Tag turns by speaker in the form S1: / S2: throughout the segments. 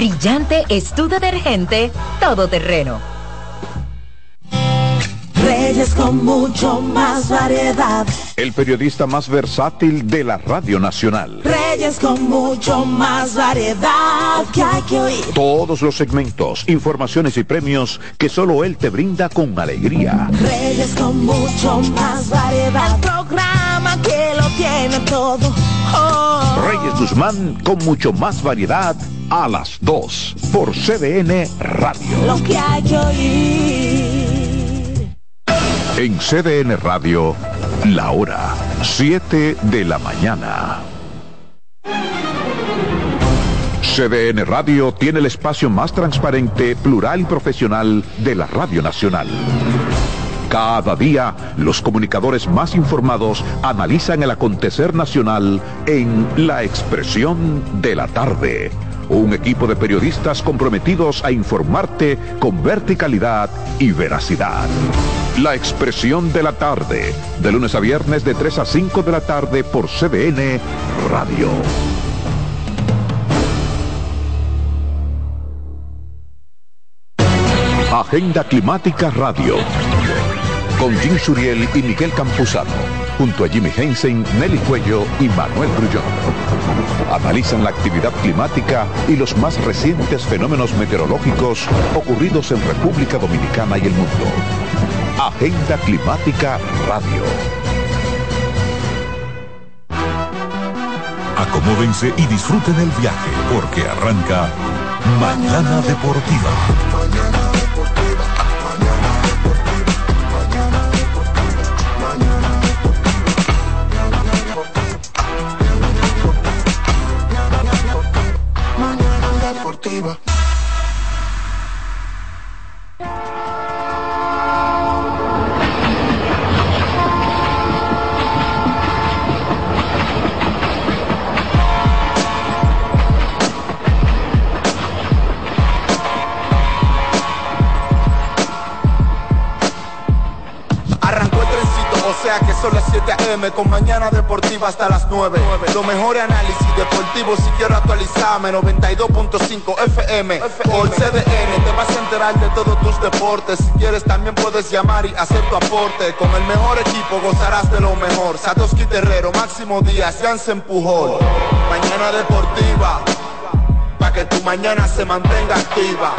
S1: Brillante es tu detergente todoterreno.
S2: Reyes con mucho más variedad.
S3: El periodista más versátil de la Radio Nacional.
S2: Reyes con mucho más variedad que hay que oír.
S3: Todos los segmentos, informaciones y premios que solo él te brinda con alegría.
S2: Reyes con mucho más variedad. El programa que lo tiene todo. Oh.
S3: Reyes Guzmán con mucho más variedad a las 2 por CDN Radio.
S2: Lo que hay que oír.
S3: En CDN Radio, la hora 7 de la mañana. CDN Radio tiene el espacio más transparente, plural y profesional de la Radio Nacional. Cada día, los comunicadores más informados analizan el acontecer nacional en La Expresión de la Tarde. Un equipo de periodistas comprometidos a informarte con verticalidad y veracidad. La Expresión de la Tarde, de lunes a viernes de 3 a 5 de la tarde por CDN Radio. Agenda Climática Radio. Con Jim Suriel y Miguel Campuzano. Junto a Jimmy Hensen, Nelly Cuello y Manuel Grullón. Analizan la actividad climática y los más recientes fenómenos meteorológicos ocurridos en República Dominicana y el mundo. Agenda Climática Radio.
S4: Acomódense y disfruten el viaje porque arranca Mañana Deportiva.
S5: Deportiva.
S6: Que son las 7 a.m. con mañana deportiva hasta las 9. Lo mejor análisis deportivo si quiero actualizarme. 92.5 FM por CDN. Te vas a enterar de todos tus deportes. Si quieres también puedes llamar y hacer tu aporte. Con el mejor equipo gozarás de lo mejor. Satoshi Terrero, Máximo Díaz, Jansen Pujol. Mañana deportiva. Para que tu mañana se mantenga activa.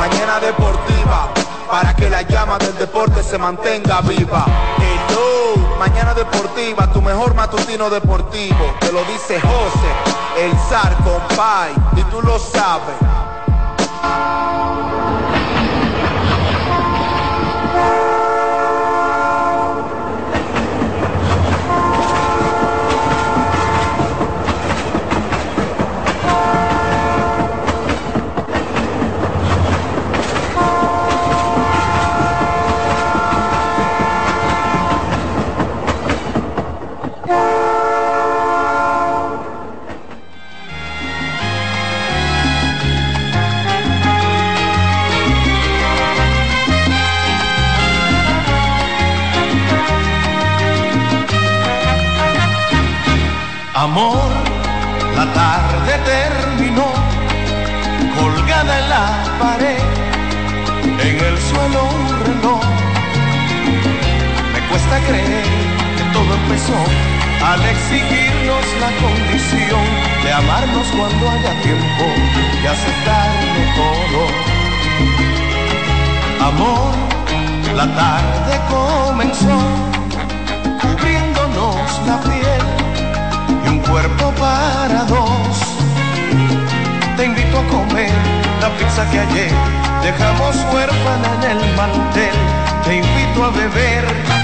S6: Mañana deportiva para que la llama del deporte se mantenga viva. Hello, mañana deportiva, tu mejor matutino deportivo. Te lo dice José, el zar compay, y tú lo sabes.
S7: Me cuesta creer que todo empezó al exigirnos la condición de amarnos cuando haya tiempo y aceptarlo todo. Amor, la tarde comenzó, cubriéndonos la piel y un cuerpo para dos. Te invito a comer la pizza que ayer dejamos huérfana en el mantel. Te invito a beber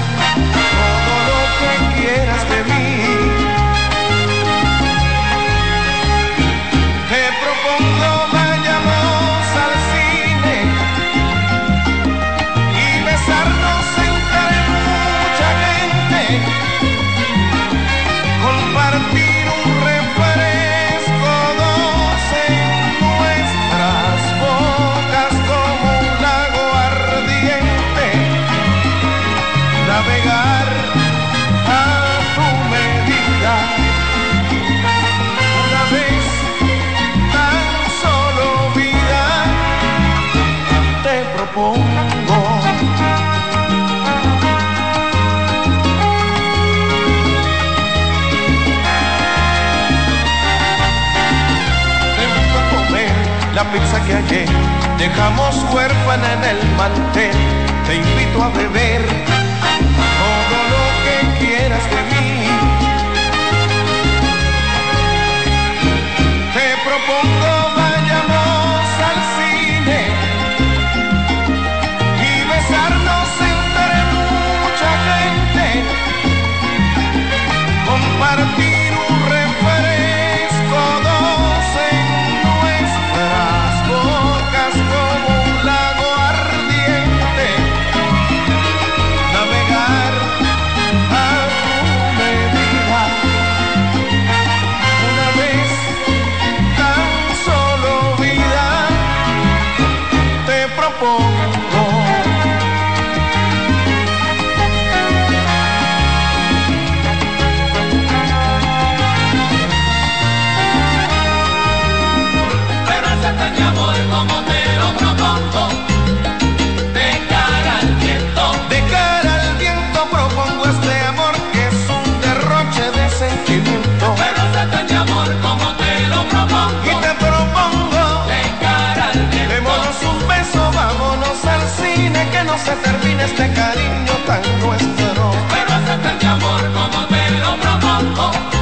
S7: que quieras de mí. Te propongo la pizza que ayer dejamos huérfana en el mantel. Te invito a beber todo lo que quieras de mí. Te propongo vayamos al cine y besarnos entre mucha gente. Compartir se termine este cariño tan nuestro.
S8: Pero acércate mi amor como te lo propongo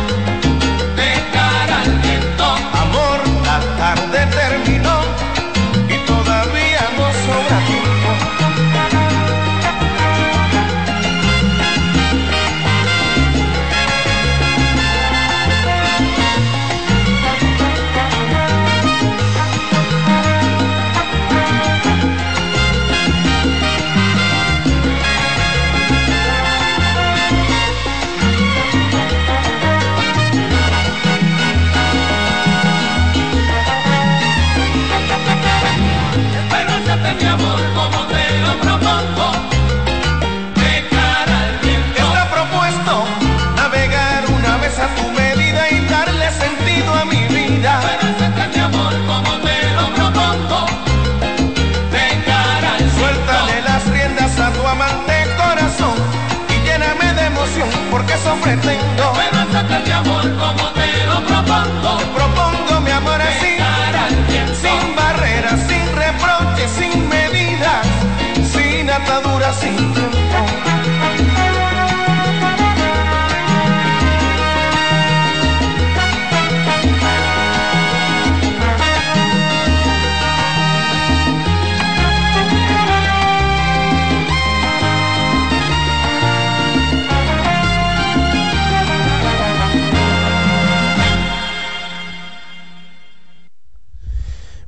S7: pretendo.
S8: Pero acércate mi amor como te lo propongo
S7: Te propongo mi amor así, sin barreras, sin reproches, sin medidas, sin ataduras, sin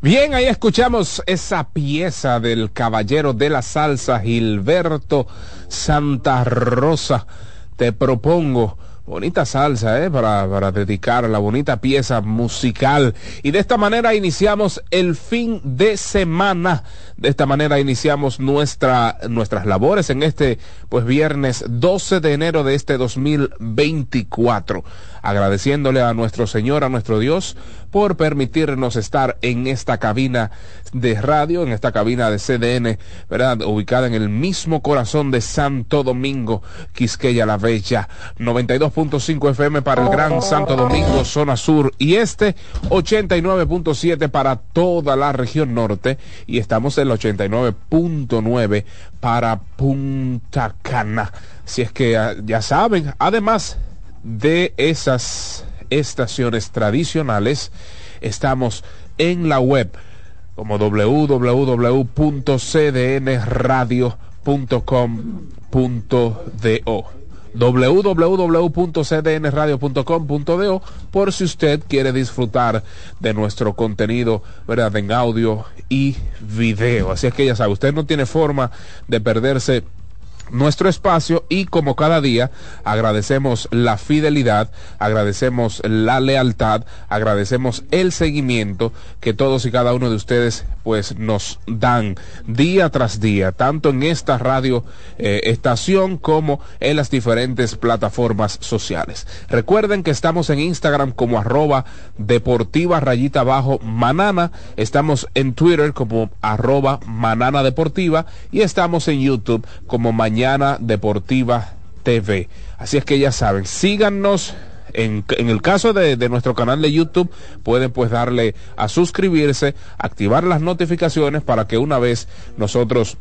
S9: Bien, ahí escuchamos esa pieza del caballero de la salsa, Gilberto Santa Rosa. Te propongo bonita salsa, ¿eh? Para, para dedicar la bonita pieza musical. Y de esta manera iniciamos el fin de semana. De esta manera iniciamos nuestra, nuestras labores en este, pues viernes 12 de enero de este 2024 agradeciéndole a nuestro Señor, a nuestro Dios, por permitirnos estar en esta cabina de radio, en esta cabina de CDN, ¿verdad? Ubicada en el mismo corazón de Santo Domingo, Quisqueya la Bella, 92.5 FM para el Gran Santo Domingo, zona sur y este, 89.7 para toda la región norte y estamos en el 89.9 para Punta Cana. Si es que ah, ya saben, además de esas estaciones tradicionales, estamos en la web como www.cdnradio.com.do www.cdnradio.com.do por si usted quiere disfrutar de nuestro contenido ¿verdad? en audio y video. Así es que ya sabe, usted no tiene forma de perderse nuestro espacio y como cada día agradecemos la fidelidad, agradecemos la lealtad, agradecemos el seguimiento que todos y cada uno de ustedes pues nos dan día tras día, tanto en esta radio eh, estación como en las diferentes plataformas sociales. Recuerden que estamos en Instagram como arroba deportiva rayita abajo manana, estamos en Twitter como arroba manana deportiva y estamos en YouTube como Mañana Deportiva TV. Así es que ya saben, síganos En, el caso de, de nuestro canal de YouTube, pueden pues darle a suscribirse, activar las notificaciones para que una vez nosotros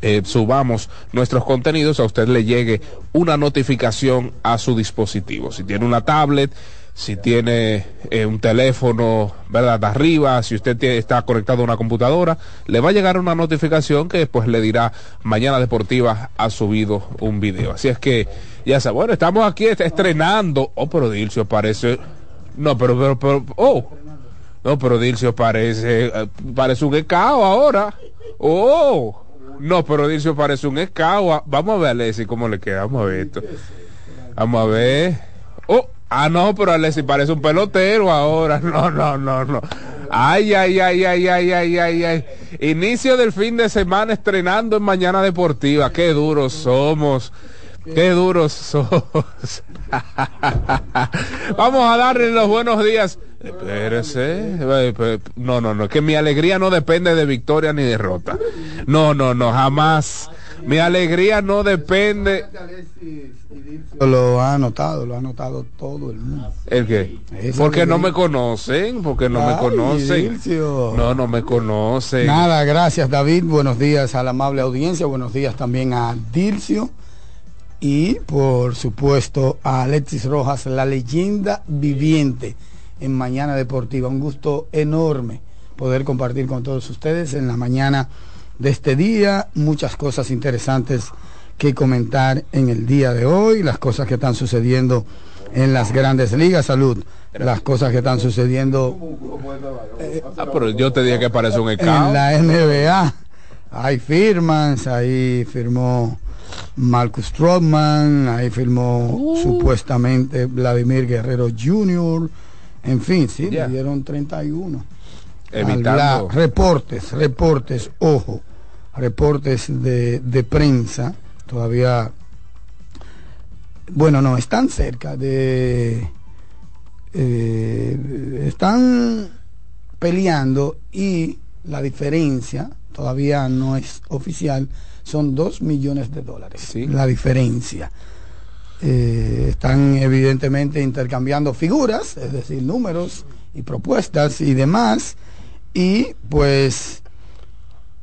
S9: eh, subamos nuestros contenidos, a usted le llegue una notificación a su dispositivo. Si tiene una tablet, si tiene eh, un teléfono, ¿verdad? Arriba, si usted está conectado a una computadora, le va a llegar una notificación que pues le dirá Mañana Deportiva ha subido un video. Así es que, ya sabe, bueno, estamos aquí est- estrenando. Oh, pero Dilcio parece. No, pero, pero, pero, oh. No, pero Dilcio parece, eh, parece un escao ahora. Oh. No, pero Dilcio parece un escao. Vamos a ver a Alessi cómo le queda. Vamos a ver esto. Vamos a ver. Oh, ah, no, pero Alessi parece un pelotero ahora. No, no, no, no. Ay, ay, ay, ay, ay, ay, ay, ay. Inicio del fin de semana estrenando en Mañana Deportiva. Qué duros somos. Qué duros somos. Vamos a darle los buenos días. Espérese. Eh, No, no, no. Que mi alegría no depende de victoria ni derrota. No, no, no, jamás. Mi alegría no depende.
S10: Lo ha notado, lo ha notado todo el mundo.
S9: ¿El qué?
S10: Esa
S9: Porque no me conocen, porque no me conocen. No, no me conocen.
S10: Nada, gracias David, buenos días a la amable audiencia, buenos días también a Dilcio y por supuesto a Alexis Rojas, la leyenda viviente en Mañana Deportiva. Un gusto enorme poder compartir con todos ustedes en la mañana de este día, muchas cosas interesantes que comentar en el día de hoy, las cosas que están sucediendo en las grandes ligas, salud, las cosas que están sucediendo
S9: Ah, pero yo te dije que parece un
S10: en
S9: escao.
S10: la NBA. Hay firmas, ahí firmó Marcus Stroman, ahí firmó supuestamente Vladimir Guerrero Jr. En fin, sí, le dieron 31.
S9: Evitando.
S10: Habla- reportes, reportes, ojo, reportes de, de prensa, todavía, bueno, no, están cerca de, eh, están peleando y la diferencia todavía no es oficial, son dos millones de dólares.
S9: Sí.
S10: La diferencia. Eh, están evidentemente intercambiando figuras, es decir, números y propuestas y demás. Y pues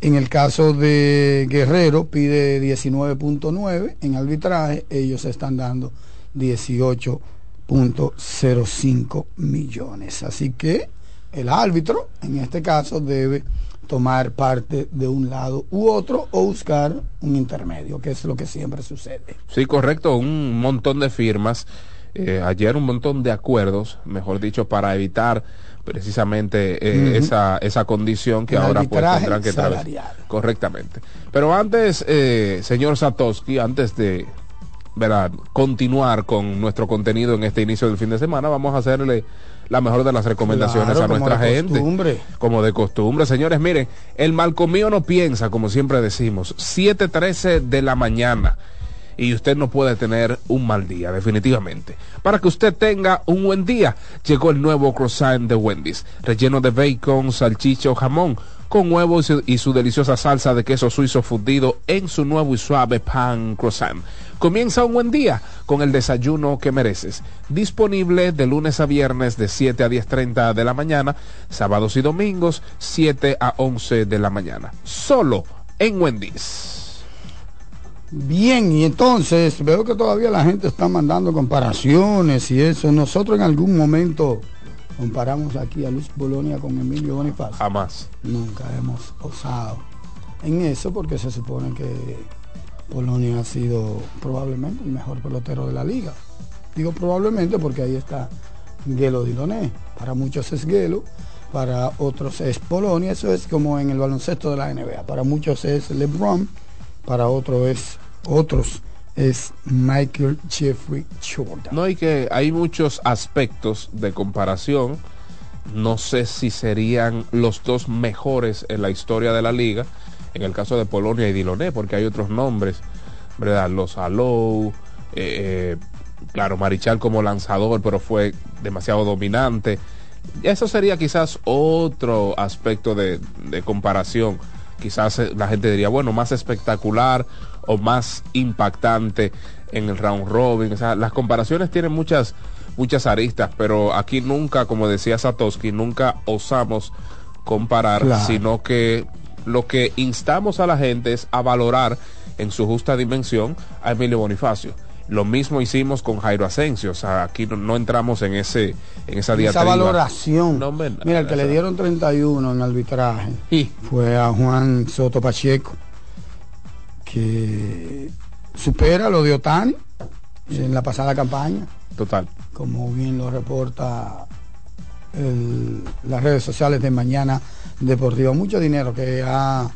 S10: en el caso de Guerrero pide 19.9 en arbitraje, ellos están dando 18.05 millones. Así que el árbitro en este caso debe tomar parte de un lado u otro o buscar un intermedio, que es lo que siempre sucede.
S9: Sí, correcto, un montón de firmas. eh, ayer un montón de acuerdos, mejor dicho, para evitar precisamente eh, esa, esa condición que
S10: El
S9: ahora pues tendrán que
S10: salarial.
S9: Correctamente. Pero antes, eh, señor Satoshi, antes de ¿verdad? continuar con nuestro contenido en este inicio del fin de semana, vamos a hacerle la mejor de las recomendaciones
S10: Claro,
S9: a
S10: como
S9: nuestra
S10: de
S9: gente.
S10: costumbre.
S9: Como de costumbre, señores, miren, el malcomío no piensa, como siempre decimos, 7.13 de la mañana. Y usted no puede tener un mal día, definitivamente. Para que usted tenga un buen día, llegó el nuevo croissant de Wendy's, relleno de bacon, salchicha o jamón, con huevo y su, y su deliciosa salsa de queso suizo fundido en su nuevo y suave pan croissant. Comienza un buen día con el desayuno que mereces. Disponible de lunes a viernes de 7 a 10.30 de la mañana, sábados y domingos 7 a 11 de la mañana. Solo en Wendy's.
S10: Bien, y entonces veo que todavía la gente está mandando comparaciones y eso. Nosotros en algún momento comparamos aquí a Luis Bolonia con Emilio Bonifacio.
S9: Jamás.
S10: Nunca hemos osado en eso porque se supone que Polonia ha sido probablemente el mejor pelotero de la liga. Digo probablemente porque ahí está Gelo Diloné. Para muchos es Gelo, para otros es Polonia. Eso es como en el baloncesto de la NBA. Para muchos es LeBron, para otros es otros es Michael Jeffrey Jordan.
S9: No, y que hay muchos aspectos de comparación. No sé si serían los dos mejores en la historia de la liga. En el caso de Polonia y Diloné, porque hay otros nombres, ¿verdad? Los Alou, eh, eh, claro, Marichal como lanzador, pero fue demasiado dominante. Eso sería quizás otro aspecto de, comparación. Quizás eh, la gente diría, bueno, más espectacular o más impactante en el round robin. O sea, las comparaciones tienen muchas muchas aristas, pero aquí nunca, como decía Satoshi, nunca osamos comparar,
S10: Claro.
S9: sino que lo que instamos a la gente es a valorar en su justa dimensión a Emilio Bonifacio. Lo mismo hicimos con Jairo Asensio, o sea, aquí no, no entramos en ese en esa
S10: Esa
S9: diatriba.
S10: valoración.
S9: No, hombre,
S10: Mira, el que le
S9: esa-
S10: dieron 31 en arbitraje
S9: Y
S10: fue a Juan Soto Pacheco, que supera lo de Otani en la pasada campaña,
S9: total.
S10: como bien lo reporta el- las redes sociales de Mañana Deportiva. Mucho dinero que ha,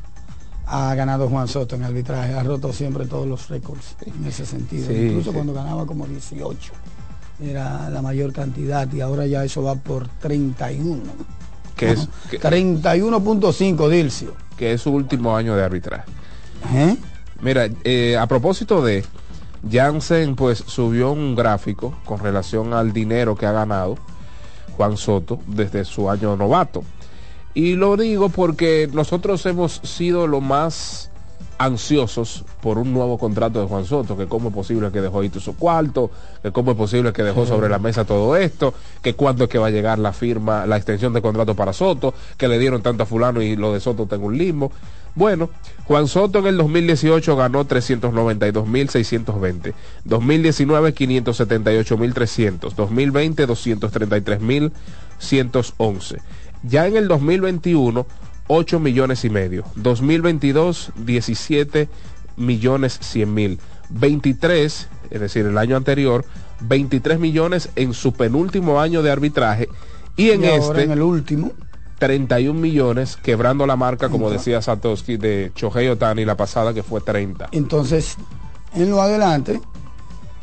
S10: ha ganado Juan Soto en arbitraje, ha roto siempre todos los récords en ese sentido,
S9: Sí,
S10: incluso
S9: sí.
S10: cuando ganaba como 18. Era la mayor cantidad y ahora ya eso va por 31.
S9: Que es, que,
S10: 31.5 Dilcio.
S9: que es su último año de arbitraje.
S10: ¿Eh?
S9: Mira, eh, a propósito de Jansen, pues subió un gráfico con relación al dinero que ha ganado Juan Soto desde su año novato. Y lo digo porque nosotros hemos sido lo más ansiosos por un nuevo contrato de Juan Soto, que cómo es posible que dejó ahí su cuarto, que cómo es posible que dejó sobre la mesa todo esto, que cuándo es que va a llegar la firma, la extensión de contrato para Soto, que le dieron tanto a fulano y lo de Soto tengo un limbo. Bueno, Juan Soto en el 2018 ganó 392.620, 2019 578.300, 2020 233.111. Ya en el 2021 8 millones y medio, 2022 17 millones 100 mil, 23, es decir, el año anterior 23 millones en su penúltimo año de arbitraje y en
S10: Y ahora
S9: este
S10: en el último,
S9: 31 millones, quebrando la marca, como decía Satoshi, de Shohei Otani la pasada, que fue 30.
S10: entonces en lo adelante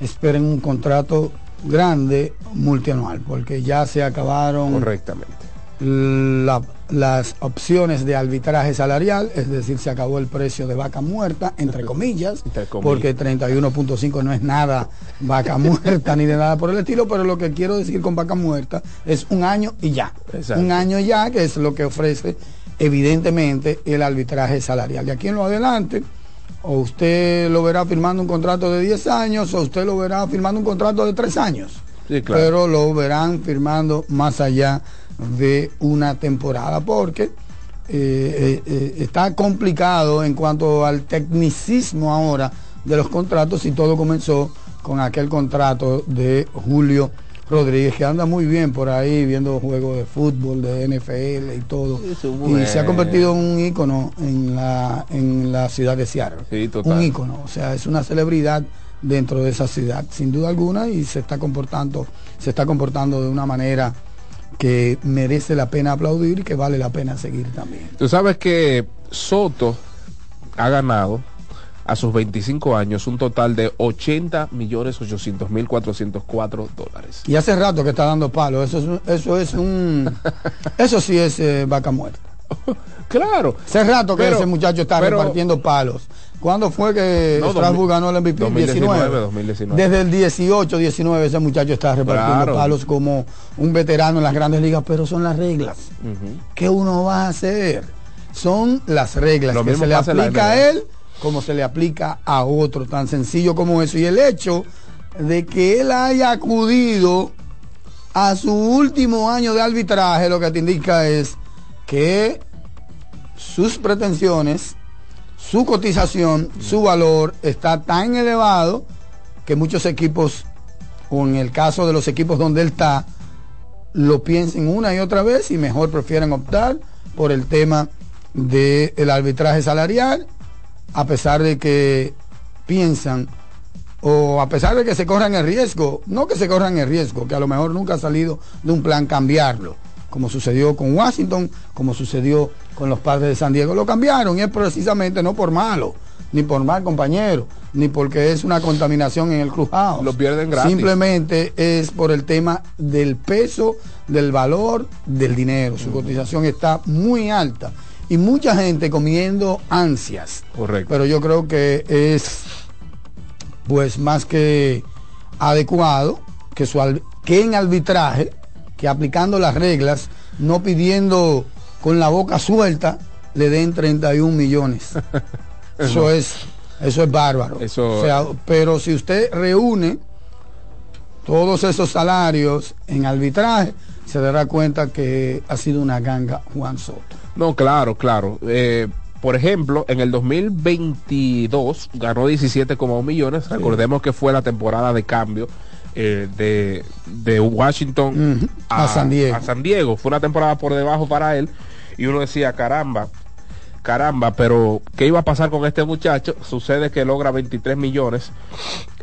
S10: esperen un contrato grande multianual, porque ya se acabaron
S9: Correctamente.
S10: La- las opciones de arbitraje salarial, es decir, se acabó el precio de vaca muerta, entre comillas,
S9: Entre comillas.
S10: porque 31.5 no es nada vaca muerta ni de nada por el estilo, pero lo que quiero decir con vaca muerta es un año y ya.
S9: Exacto.
S10: Un año ya, que es lo que ofrece evidentemente el arbitraje salarial. De aquí en lo adelante, o usted lo verá firmando un contrato de 10 años, o usted lo verá firmando un contrato de 3 años
S9: Sí, claro.
S10: pero lo verán firmando más allá de una temporada porque eh, eh, eh, está complicado en cuanto al tecnicismo ahora de los contratos y todo comenzó con aquel contrato de Julio Rodríguez que anda muy bien por ahí viendo juegos de fútbol, de NFL y todo y se ha convertido en un ícono en la, en la ciudad de Seattle
S9: Sí, total.
S10: un ícono, o sea, es una celebridad dentro de esa ciudad, sin duda alguna, y se está comportando, se está comportando de una manera que merece la pena aplaudir y que vale la pena seguir también.
S9: Tú sabes que Soto ha ganado a sus 25 años un total de 80 millones 800 mil 404 dólares.
S10: Y hace rato que está dando palos, eso es, eso es un, eso sí es eh, vaca muerta.
S9: Claro.
S10: Hace rato que
S9: Pero-
S10: ese muchacho está
S9: pero-
S10: repartiendo palos. ¿Cuándo fue que
S9: No,
S10: Strasbourg
S9: 2000,
S10: ganó el MVP?
S9: 2019, 2019.
S10: Desde el 18, 19 ese muchacho está repartiendo
S9: Claro.
S10: palos como un veterano en las grandes ligas, pero son las reglas.
S9: Ujú.
S10: ¿Qué uno va a hacer? Son las reglas
S9: Lo
S10: que
S9: mismo
S10: se le aplica a él como se le aplica a otro, tan sencillo como eso. Y el hecho de que él haya acudido a su último año de arbitraje, lo que te indica es que sus pretensiones, su cotización, su valor está tan elevado que muchos equipos, o en el caso de los equipos donde él está, lo piensen una y otra vez y mejor prefieren optar por el tema del arbitraje salarial, a pesar de que piensan o a pesar de que se corran el riesgo, no que se corran el riesgo, que a lo mejor nunca ha salido de un plan cambiarlo, como sucedió con Washington, como sucedió con los padres de San Diego, lo cambiaron y es precisamente no por malo, ni por mal compañero, ni porque es una contaminación en el clubhouse.
S9: Lo pierden gratis.
S10: Simplemente es por el tema del peso, del valor del dinero. Su cotización está muy alta y mucha gente comiendo ansias.
S9: Correcto.
S10: Pero yo creo que es pues más que adecuado que, su, que en arbitraje, que aplicando las reglas, no pidiendo con la boca suelta, le den 31 millones. Eso
S9: No.
S10: es eso es bárbaro.
S9: Eso-
S10: O sea, pero si usted reúne todos esos salarios en arbitraje, se dará cuenta que ha sido una ganga Juan Soto.
S9: No, claro, claro. Eh, por ejemplo, en el 2022 ganó 17,1 millones. Recordemos que fue la temporada de cambio eh, de, de Washington
S10: a San Diego.
S9: a San Diego. Fue una temporada por debajo para él. Y uno decía, caramba, caramba, pero ¿qué iba a pasar con este muchacho? Sucede que logra 23 millones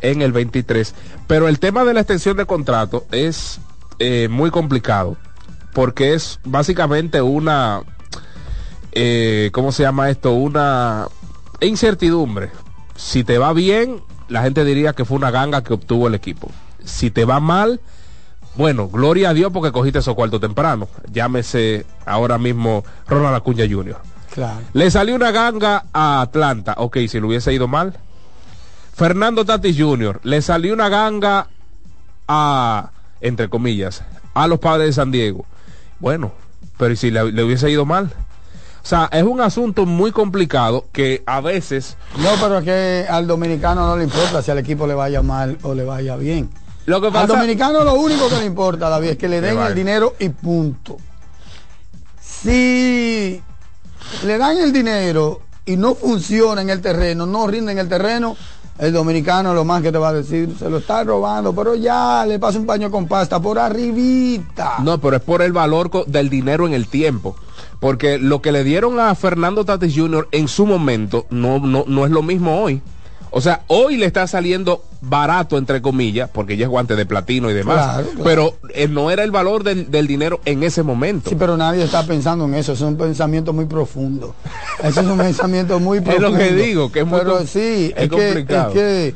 S9: en el 23. Pero el tema de la extensión de contrato es eh, muy complicado. Porque es básicamente una, eh, ¿cómo se llama esto? Una incertidumbre. Si te va bien, la gente diría que fue una ganga que obtuvo el equipo. Si te va mal, bueno, gloria a Dios porque cogiste esos cuartos temprano. Llámese ahora mismo Ronald Acuña Jr.
S10: Claro.
S9: Le salió una ganga a Atlanta. Ok, si le hubiese ido mal. Fernando Tatis Jr. Le salió una ganga a, entre comillas, a los padres de San Diego. Bueno, pero ¿y si le, le hubiese ido mal? O sea, es un asunto muy complicado que a veces...
S10: No, pero es que al dominicano no le importa si al equipo le vaya mal o le vaya bien.
S9: Lo que
S10: Al dominicano lo único que le importa, David, es que le den el dinero y punto. Si le dan el dinero y no funciona en el terreno, no rinde en el terreno, el dominicano lo más que te va a decir, se lo está robando, pero ya le pasa un paño con pasta por arribita.
S9: No, pero es por el valor del dinero en el tiempo. Porque lo que le dieron a Fernando Tatis Jr. en su momento no, no, no es lo mismo hoy. O sea, hoy le está saliendo barato, entre comillas, porque ya es guante de platino y demás.
S10: Claro, claro.
S9: Pero eh, no era el valor del, del dinero en ese momento.
S10: Sí, pero nadie está pensando en eso, es un pensamiento muy profundo. Ese es un pensamiento muy
S9: Es
S10: profundo.
S9: lo que digo, que es muy
S10: Pero sí,
S9: es
S10: es, que,
S9: complicado.
S10: es que,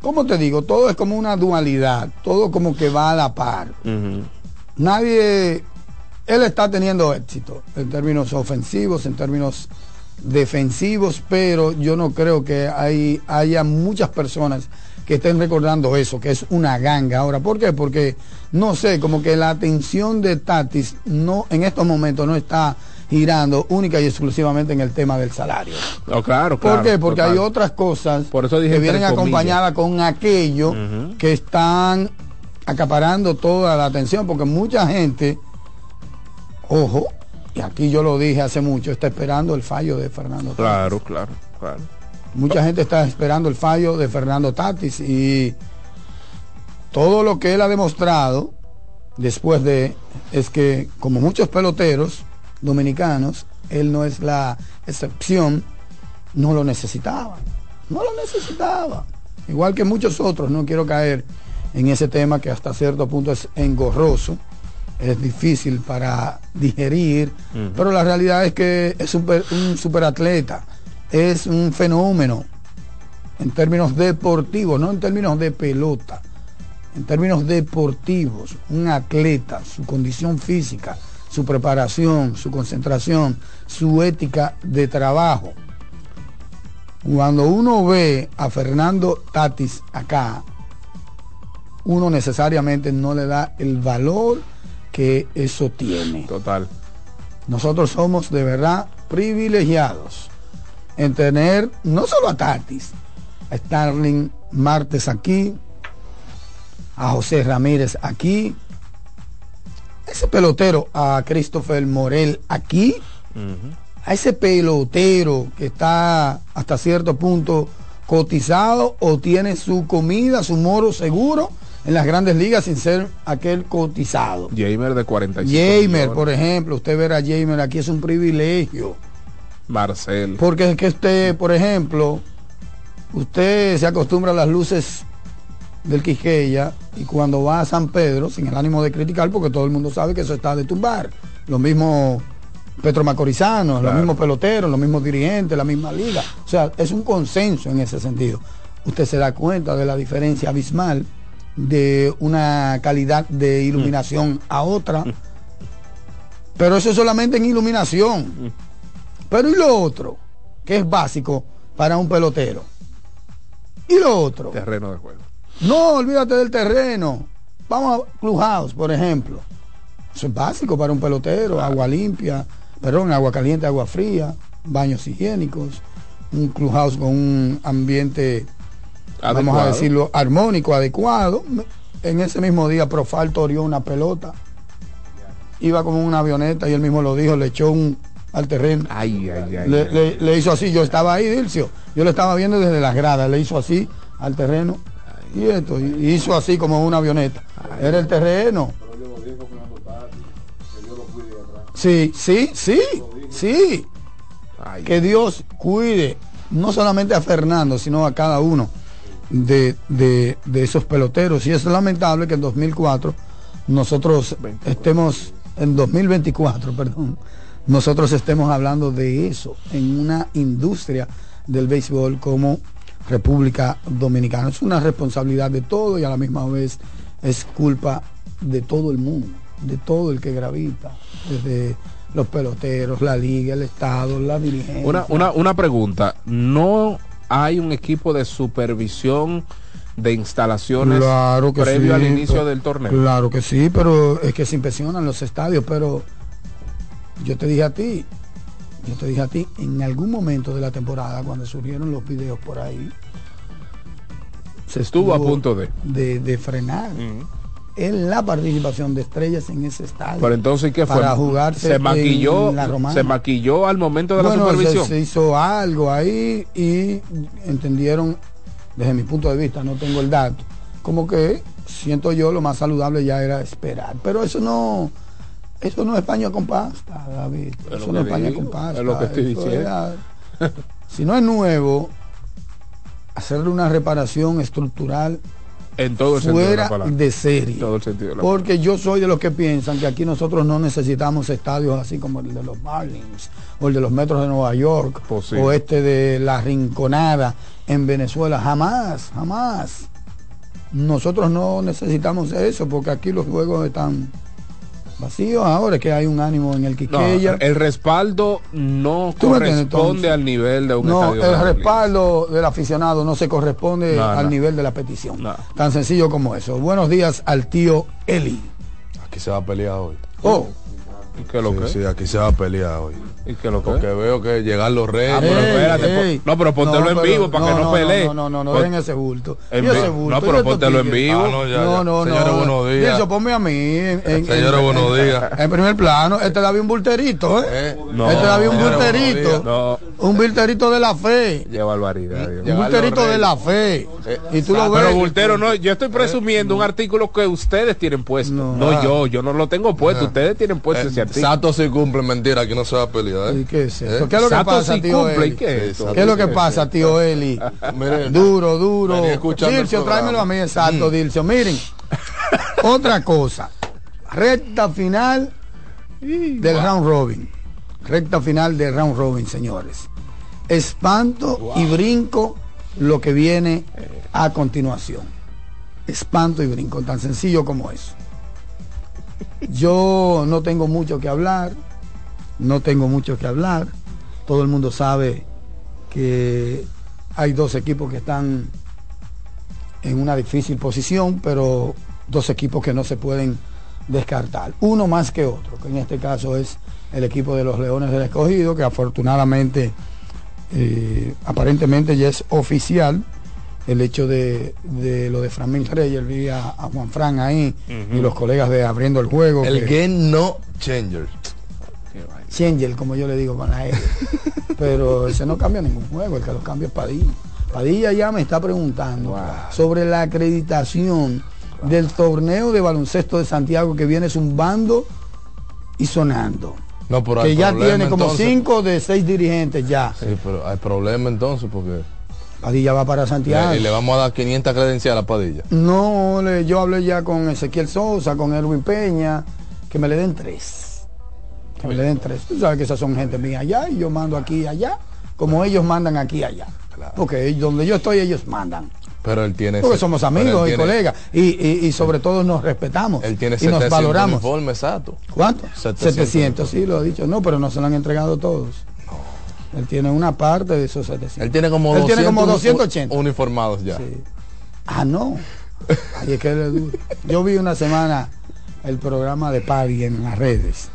S10: ¿cómo te digo? Todo es como una dualidad, todo como que va a la par. Nadie, él está teniendo éxito en términos ofensivos, en términos defensivos, pero yo no creo que hay, haya muchas personas que estén recordando eso, que es una ganga ahora. ¿Por qué? Porque, no sé, como que la atención de Tatis no, en estos momentos no está girando única y exclusivamente en el tema del salario.
S9: No, claro,
S10: ¿Por qué? Porque hay otras cosas
S9: Por eso dije
S10: que vienen acompañadas con aquello que están acaparando toda la atención, porque mucha gente, ojo, y aquí yo lo dije hace mucho, está esperando el fallo de Fernando Tatis.
S9: Claro, claro, claro.
S10: Mucha gente está esperando el fallo de Fernando Tatis y todo lo que él ha demostrado después de es que como muchos peloteros dominicanos, él no es la excepción, no lo necesitaba. No lo necesitaba. Igual que muchos otros, no quiero caer en ese tema que hasta cierto punto es engorroso, es difícil para digerir, pero la realidad es que es super- un superatleta, es un fenómeno en términos deportivos, no en términos de pelota, en términos deportivos, un atleta, su condición física, su preparación, su concentración, su ética de trabajo. Cuando uno ve a Fernando Tatis acá, uno necesariamente no le da el valor que eso tiene.
S9: Total.
S10: Nosotros somos de verdad privilegiados en tener no solo a Tatis, a Starling Martes aquí, a José Ramírez aquí, ese pelotero, a Christopher Morel aquí, a ese pelotero que está hasta cierto punto cotizado o tiene su comida, su moro seguro en las grandes ligas sin ser aquel cotizado.
S9: Jamer de 45
S10: Jamer, por ejemplo, usted ver a Jamer aquí es un privilegio.
S9: Marcel.
S10: Porque es que usted, por ejemplo, usted se acostumbra a las luces del Quisqueya y cuando va a San Pedro, sin el ánimo de criticar, porque todo el mundo sabe que eso está de tumbar. Lo mismo Petro Macorizano,
S9: Claro.
S10: los mismos peloteros, los mismos dirigentes, la misma liga. O sea, es un consenso en ese sentido. Usted se da cuenta de la diferencia abismal de una calidad de iluminación a otra. Pero eso es solamente en iluminación. Pero ¿y lo otro? Que es básico para un pelotero. ¿Y lo otro?
S9: Terreno de juego.
S10: No, olvídate del terreno. Vamos a Clubhouse, por ejemplo. Eso es básico para un pelotero. Agua limpia, perdón, agua caliente, agua fría, baños higiénicos, un clubhouse con un ambiente, vamos a decirlo, armónico, adecuado. en ese mismo día Profal torió una pelota. Iba como una avioneta y él mismo lo dijo, le echó un al terreno.
S9: Ay, ay, ay.
S10: Le,
S9: ay.
S10: le- le hizo así, yo estaba ahí, Dilcio. Yo lo estaba viendo desde las gradas, le hizo así al terreno. Y esto, y hizo así como una avioneta. Era el terreno. Sí, sí, sí, sí. Que Dios cuide no solamente a Fernando, sino a cada uno de, de- de esos peloteros. Y es lamentable que en 2004 nosotros estemos, en 2024, perdón, nosotros estemos hablando de eso en una industria del béisbol como República Dominicana. Es una responsabilidad de todo y a la misma vez es culpa de todo el mundo, de todo el que gravita, desde los peloteros, la liga, el Estado, la dirigencia.
S9: Una, una, una pregunta. ¿No hay un equipo de supervisión de instalaciones
S10: Claro que
S9: previo
S10: sí,
S9: al inicio del torneo?
S10: Claro que sí, pero es que se inspeccionan los estadios, pero yo te dije a ti, yo te dije a ti, en algún momento de la temporada, cuando surgieron los videos por ahí, se
S9: Estuvo a punto de.
S10: de, de frenar en la participación de estrellas en ese estadio.
S9: Pero entonces, ¿qué fue?
S10: Para jugarse
S9: se
S10: en
S9: maquilló,
S10: la Romana.
S9: se maquilló al momento de
S10: Bueno,
S9: la
S10: se-
S9: supervisión.
S10: Se, hizo algo ahí y entendieron, desde mi punto de vista, no tengo el dato, como que siento yo lo más saludable ya era esperar. Pero eso no, eso no es paño con pasta, David.
S9: Es
S10: Eso no es paño
S9: digo,
S10: con pasta.
S9: es lo que estoy diciendo.
S10: si no es nuevo, hacerle una reparación estructural
S9: En todo el sentido de
S10: fuera
S9: la palabra.
S10: de serie.
S9: Todo el sentido de la
S10: Porque yo soy de los que piensan que aquí nosotros no necesitamos estadios así como el de los Marlins o el de los Metros de Nueva York
S9: Posible.
S10: o este de la Rinconada en Venezuela. Jamás, jamás. Nosotros no necesitamos eso porque aquí los juegos están vacíos. Ahora es que hay un ánimo en el
S9: No,
S10: Quiqueya.
S9: el respaldo no
S10: ¿Tú me entiendes,
S9: corresponde al nivel de un
S10: no,
S9: estadio.
S10: el respaldo del aficionado no se corresponde
S9: No,
S10: al
S9: no.
S10: nivel de la petición.
S9: No.
S10: Tan sencillo como eso. Buenos días al tío Eli.
S11: Aquí se va a pelear hoy.
S10: Oh,
S9: ligas. ¿Y qué lo
S11: Sí,
S9: que?
S11: sí, aquí se va a pelear hoy.
S9: ¿Y qué es lo que?
S11: Porque veo que llegan los reyes.
S9: Ah, pero
S10: Ey,
S9: espérate,
S10: ey.
S9: po- no, pero póntelo en vivo para que no pelee.
S10: No, no, no, no,
S9: Pon-
S10: dejen ese bulto.
S9: En
S10: ese bulto,
S9: No, pero póntelo en vivo.
S11: Ah, no, ya,
S10: no,
S11: ya.
S10: no,
S11: Señores,
S10: no.
S11: buenos días.
S10: Eso, ponme a mí. En, en-
S11: Señores,
S10: en-
S11: buenos días.
S10: En primer plano, este David un bulterito, ¿eh?
S11: Eh,
S9: No,
S10: este David un bulterito.
S9: No,
S10: Un bulterito de la fe.
S9: qué barbaridad.
S10: Un bulterito de la fe.
S11: Eh,
S10: Y tú lo ves.
S9: Pero Bultero, no, yo estoy presumiendo un artículo que ustedes tienen puesto.
S10: No.
S9: No,
S11: Ah.
S9: yo, yo no lo tengo puesto.
S11: Ah.
S9: Ustedes tienen puesto
S11: Eh,
S9: ese artículo.
S11: Sato sí cumple, mentira, aquí no se va a pelear.
S10: ¿Y
S11: ¿eh?
S10: qué es eso?
S11: ¿Eh?
S10: ¿Qué es lo que
S9: Sato
S10: pasa, tío
S9: cumple, ¿y
S10: Eli?
S9: qué es
S11: Sí,
S9: esto?
S11: Sato
S10: ¿Qué es lo que
S11: sí.
S10: pasa, tío Eli?
S11: Miren,
S10: Duro, duro. Dilcio, tráemelo a mí, exacto,
S11: Mm.
S10: Dilcio. Miren, otra cosa. Recta final del round robin. Recta final del round robin, señores. Espanto y brinco lo que viene a continuación. Espanto y brinco, tan sencillo como eso. Yo no tengo mucho que hablar, no tengo mucho que hablar. Todo el mundo sabe que hay dos equipos que están en una difícil posición, pero dos equipos que no se pueden descartar. Uno más que otro, que en este caso es el equipo de los Leones del Escogido, que afortunadamente, eh, aparentemente ya es oficial el hecho de, de lo de Framil Reyes, vi a, a Juan Fran ahí y los colegas de abriendo el juego.
S11: el
S10: que-
S11: game no changer.
S10: Changel, como yo le digo con la E. Pero ese no cambia ningún juego, el que lo cambia es Padilla. Padilla ya me está preguntando sobre la acreditación del torneo de baloncesto de Santiago que viene zumbando y sonando.
S11: No, pero
S10: Que ya
S11: problema,
S10: tiene como
S11: entonces.
S10: cinco de seis dirigentes ya.
S11: Sí, pero hay problema entonces porque
S10: Padilla va para Santiago.
S11: y le vamos a dar 500 credenciales a Padilla.
S10: No, yo hablé ya con Ezequiel Sosa, con Erwin Peña, que me le den tres. Que me le den tres. Tú sabes que esas son gente mía allá y yo mando aquí y allá, como ellos mandan aquí y allá. Porque donde yo estoy ellos mandan.
S11: Pero él tiene
S10: Porque somos amigos y colegas. Y, y- y sobre todo nos respetamos.
S11: Él tiene
S10: y nos
S11: 700
S10: valoramos.
S11: uniformes, exacto.
S10: ¿Cuánto?
S11: 700.
S10: 700, sí, lo he dicho. No, pero no se lo han entregado todos. Él tiene una parte de esos 700.
S11: Él tiene como,
S10: Él tiene como
S11: 200
S10: 280.
S11: uniformados ya.
S10: Sí. Ah, no. Ay, es que. Yo vi una semana el programa de Paddy en las redes.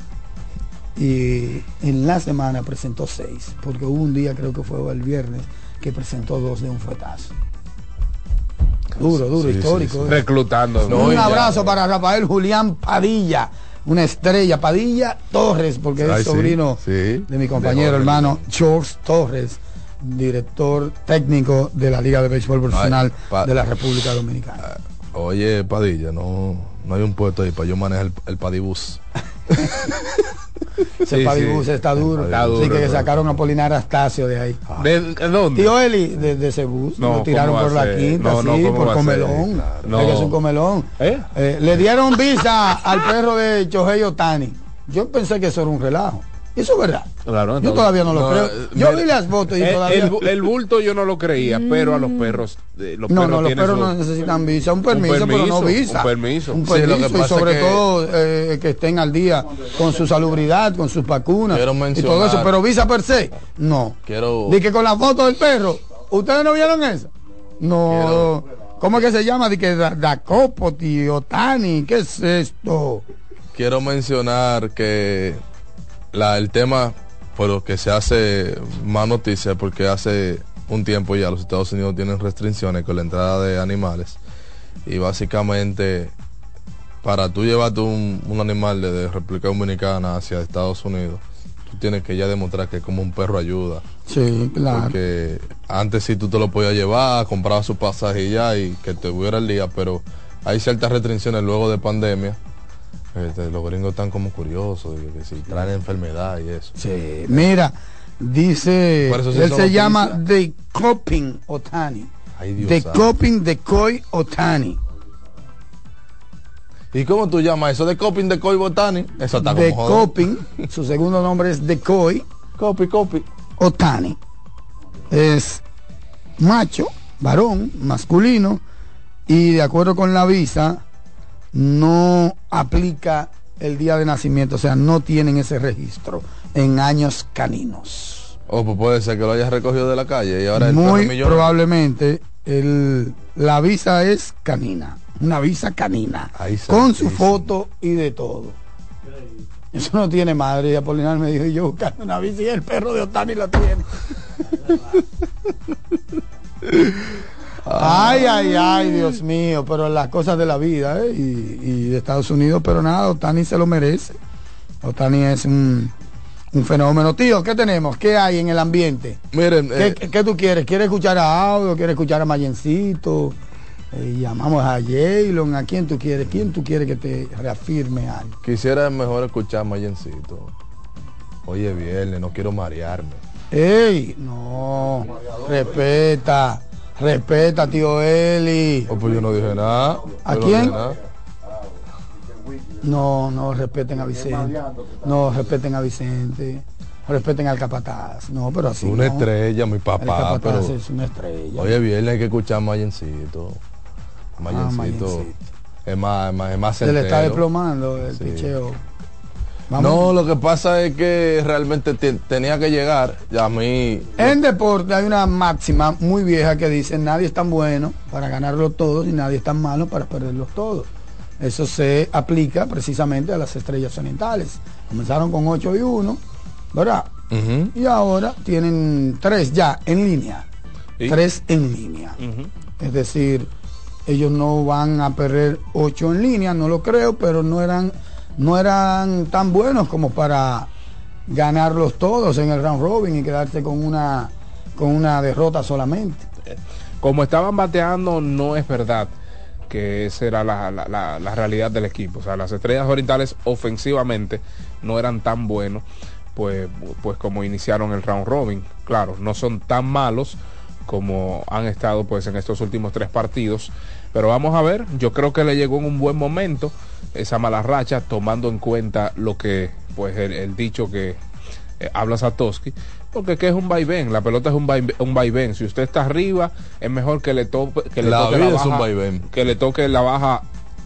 S10: Y en la semana presentó seis. Porque hubo un día, creo que fue el viernes, que presentó dos de un fuetazo. Duro, duro,
S11: Sí,
S10: histórico.
S11: sí, sí.
S10: eh.
S9: Reclutando.
S11: No,
S10: un
S11: ya.
S10: abrazo para Rafael Julián Padilla, una estrella, Padilla Torres, porque
S11: Ay,
S10: es sobrino de mi compañero
S11: De-
S10: hermano George Torres, director técnico de la Liga de Béisbol Profesional de la República Dominicana.
S11: Oye, Padilla, no, no hay un puesto ahí para yo manejar el, el padibus.
S10: Ese
S9: sí,
S10: está duro.
S9: Está
S10: Así que
S9: bro.
S10: sacaron a Polinar Astacio de ahí.
S9: ¿De, de dónde?
S10: Tío Eli, de, de ese bus,
S9: No,
S10: lo tiraron
S9: ¿cómo
S10: por la quinta,
S9: No,
S10: sí,
S9: ¿cómo
S10: por comelón.
S11: Claro.
S9: No.
S10: Es que es un comelón.
S9: ¿Eh?
S10: Eh, le dieron visa al perro de Chohei Otani. Yo pensé que eso era un relajo. Eso es verdad.
S9: Claro,
S10: Yo
S9: entonces-
S10: todavía no lo
S11: no,
S10: creo.
S11: eh,
S10: Yo
S11: mira,
S10: vi las fotos y
S9: Eh,
S10: todavía...
S9: el, bu- el bulto yo no lo creía, pero a los perros. eh, los
S10: no,
S9: perros
S10: no, los perros
S9: su-
S10: no necesitan visa, un permiso, pero no visa.
S9: un permiso.
S10: Un
S11: Sí, lo que
S10: permiso y sobre
S11: que-
S10: todo eh, que estén al día con su salubridad, con sus vacunas
S11: Quiero
S10: y todo
S11: mencionar-
S10: eso, pero visa per se, no.
S11: Quiero-
S10: Di que con la foto del perro, ¿ustedes no vieron eso? No. ¿Cómo es que se llama? Di que da, Dakopoti, Otani, ¿qué es esto?
S11: Quiero mencionar que la, el tema por lo que se hace más noticia porque hace un tiempo ya los Estados Unidos tienen restricciones con la entrada de animales y básicamente para tú llevarte un, un animal desde República Dominicana hacia Estados Unidos tú tienes que ya demostrar que como un perro ayuda
S10: Sí, claro.
S11: porque antes sí tú te lo podías llevar, compraba su pasaje y ya y que te hubiera el día, pero hay ciertas restricciones luego de pandemia. Este, los gringos están como curiosos de que si traen enfermedad y eso.
S10: Sí, mira, dice, él se
S11: noticia.
S10: llama The Coping Otani.
S11: Ay, Dios
S10: The
S11: santo.
S10: Coping de Koi Otani.
S11: ¿Y cómo tú llamas eso de coping de Coy Botani? Eso está
S10: De
S11: como joder.
S10: Coping, su segundo nombre es The Koi
S11: Copy, copy.
S10: Otani. Es macho, varón, masculino, y de acuerdo con la visa, no aplica el día de nacimiento, o sea, no tienen ese registro en años caninos.
S11: O pues puede ser que lo hayas recogido de la calle y ahora
S10: Muy probablemente el, la visa es canina, una visa canina, con su foto y de todo. Eso no tiene madre, y Apolinar me dijo, yo buscando una visa y el perro de Otani la tiene. Ay, ay, ay, Dios mío, pero las cosas de la vida ¿eh? y, y de Estados Unidos, pero nada, Otani se lo merece. Otani es un, un fenómeno. Tío, ¿qué tenemos? ¿Qué hay en el ambiente?
S11: Miren,
S10: ¿Qué,
S11: eh,
S10: qué- qué tú quieres? ¿Quieres escuchar a Audio? ¿Quieres escuchar a Mayencito? Eh, llamamos a Jaylon. ¿A quién tú quieres? ¿Quién tú quieres que te reafirme algo?
S11: quisiera mejor escuchar Mayencito. Oye, viernes, no quiero marearme.
S10: ¡Ey! No, respeta, respeta, tío Eli.
S11: Oh, pues yo no dije nada.
S10: ¿A
S11: Yo
S10: quién?
S11: nada.
S10: No, no respeten a Vicente. No respeten a Vicente. Respeten al capataz. No, pero así.
S11: Una
S10: no.
S11: estrella, mi
S10: El
S11: papá,
S10: capataz
S11: pero...
S10: es una estrella.
S11: Oye, viernes hay que escuchar a Mayencito. Mayencito.
S10: Ah, Mayencito.
S11: Es más, es más, es más
S10: Se le está desplomando el
S11: Sí.
S10: picheo.
S11: No, lo que pasa es que realmente te- tenía que llegar. Ya a mí.
S10: En deporte hay una máxima muy vieja que dice nadie es tan bueno para ganarlo todos y nadie es tan malo para perderlos todos. Eso se aplica precisamente a las estrellas orientales. Comenzaron con 8 y 1, ¿verdad? Y ahora tienen tres ya en línea.
S9: ¿Sí?
S10: Tres en línea. Es decir, ellos no van a perder ocho en línea, no lo creo, pero no eran, no eran tan buenos como para ganarlos todos en el round robin y quedarse con una con una derrota solamente.
S9: Como estaban bateando, no es verdad que esa era la, la- la- la realidad del equipo. O sea, las estrellas orientales ofensivamente no eran tan buenos, pues, pues como iniciaron el round robin. Claro, no son tan malos como han estado pues en estos últimos tres partidos. Pero vamos a ver, yo creo que le llegó en un buen momento esa mala racha, tomando en cuenta lo que, pues el, el dicho que eh, habla Satoshi, porque que es un vaivén, la pelota es un vaivén, un vaivén. Si usted está arriba, es mejor que le, tope, que le
S11: La
S9: toque la baja, que le toque la baja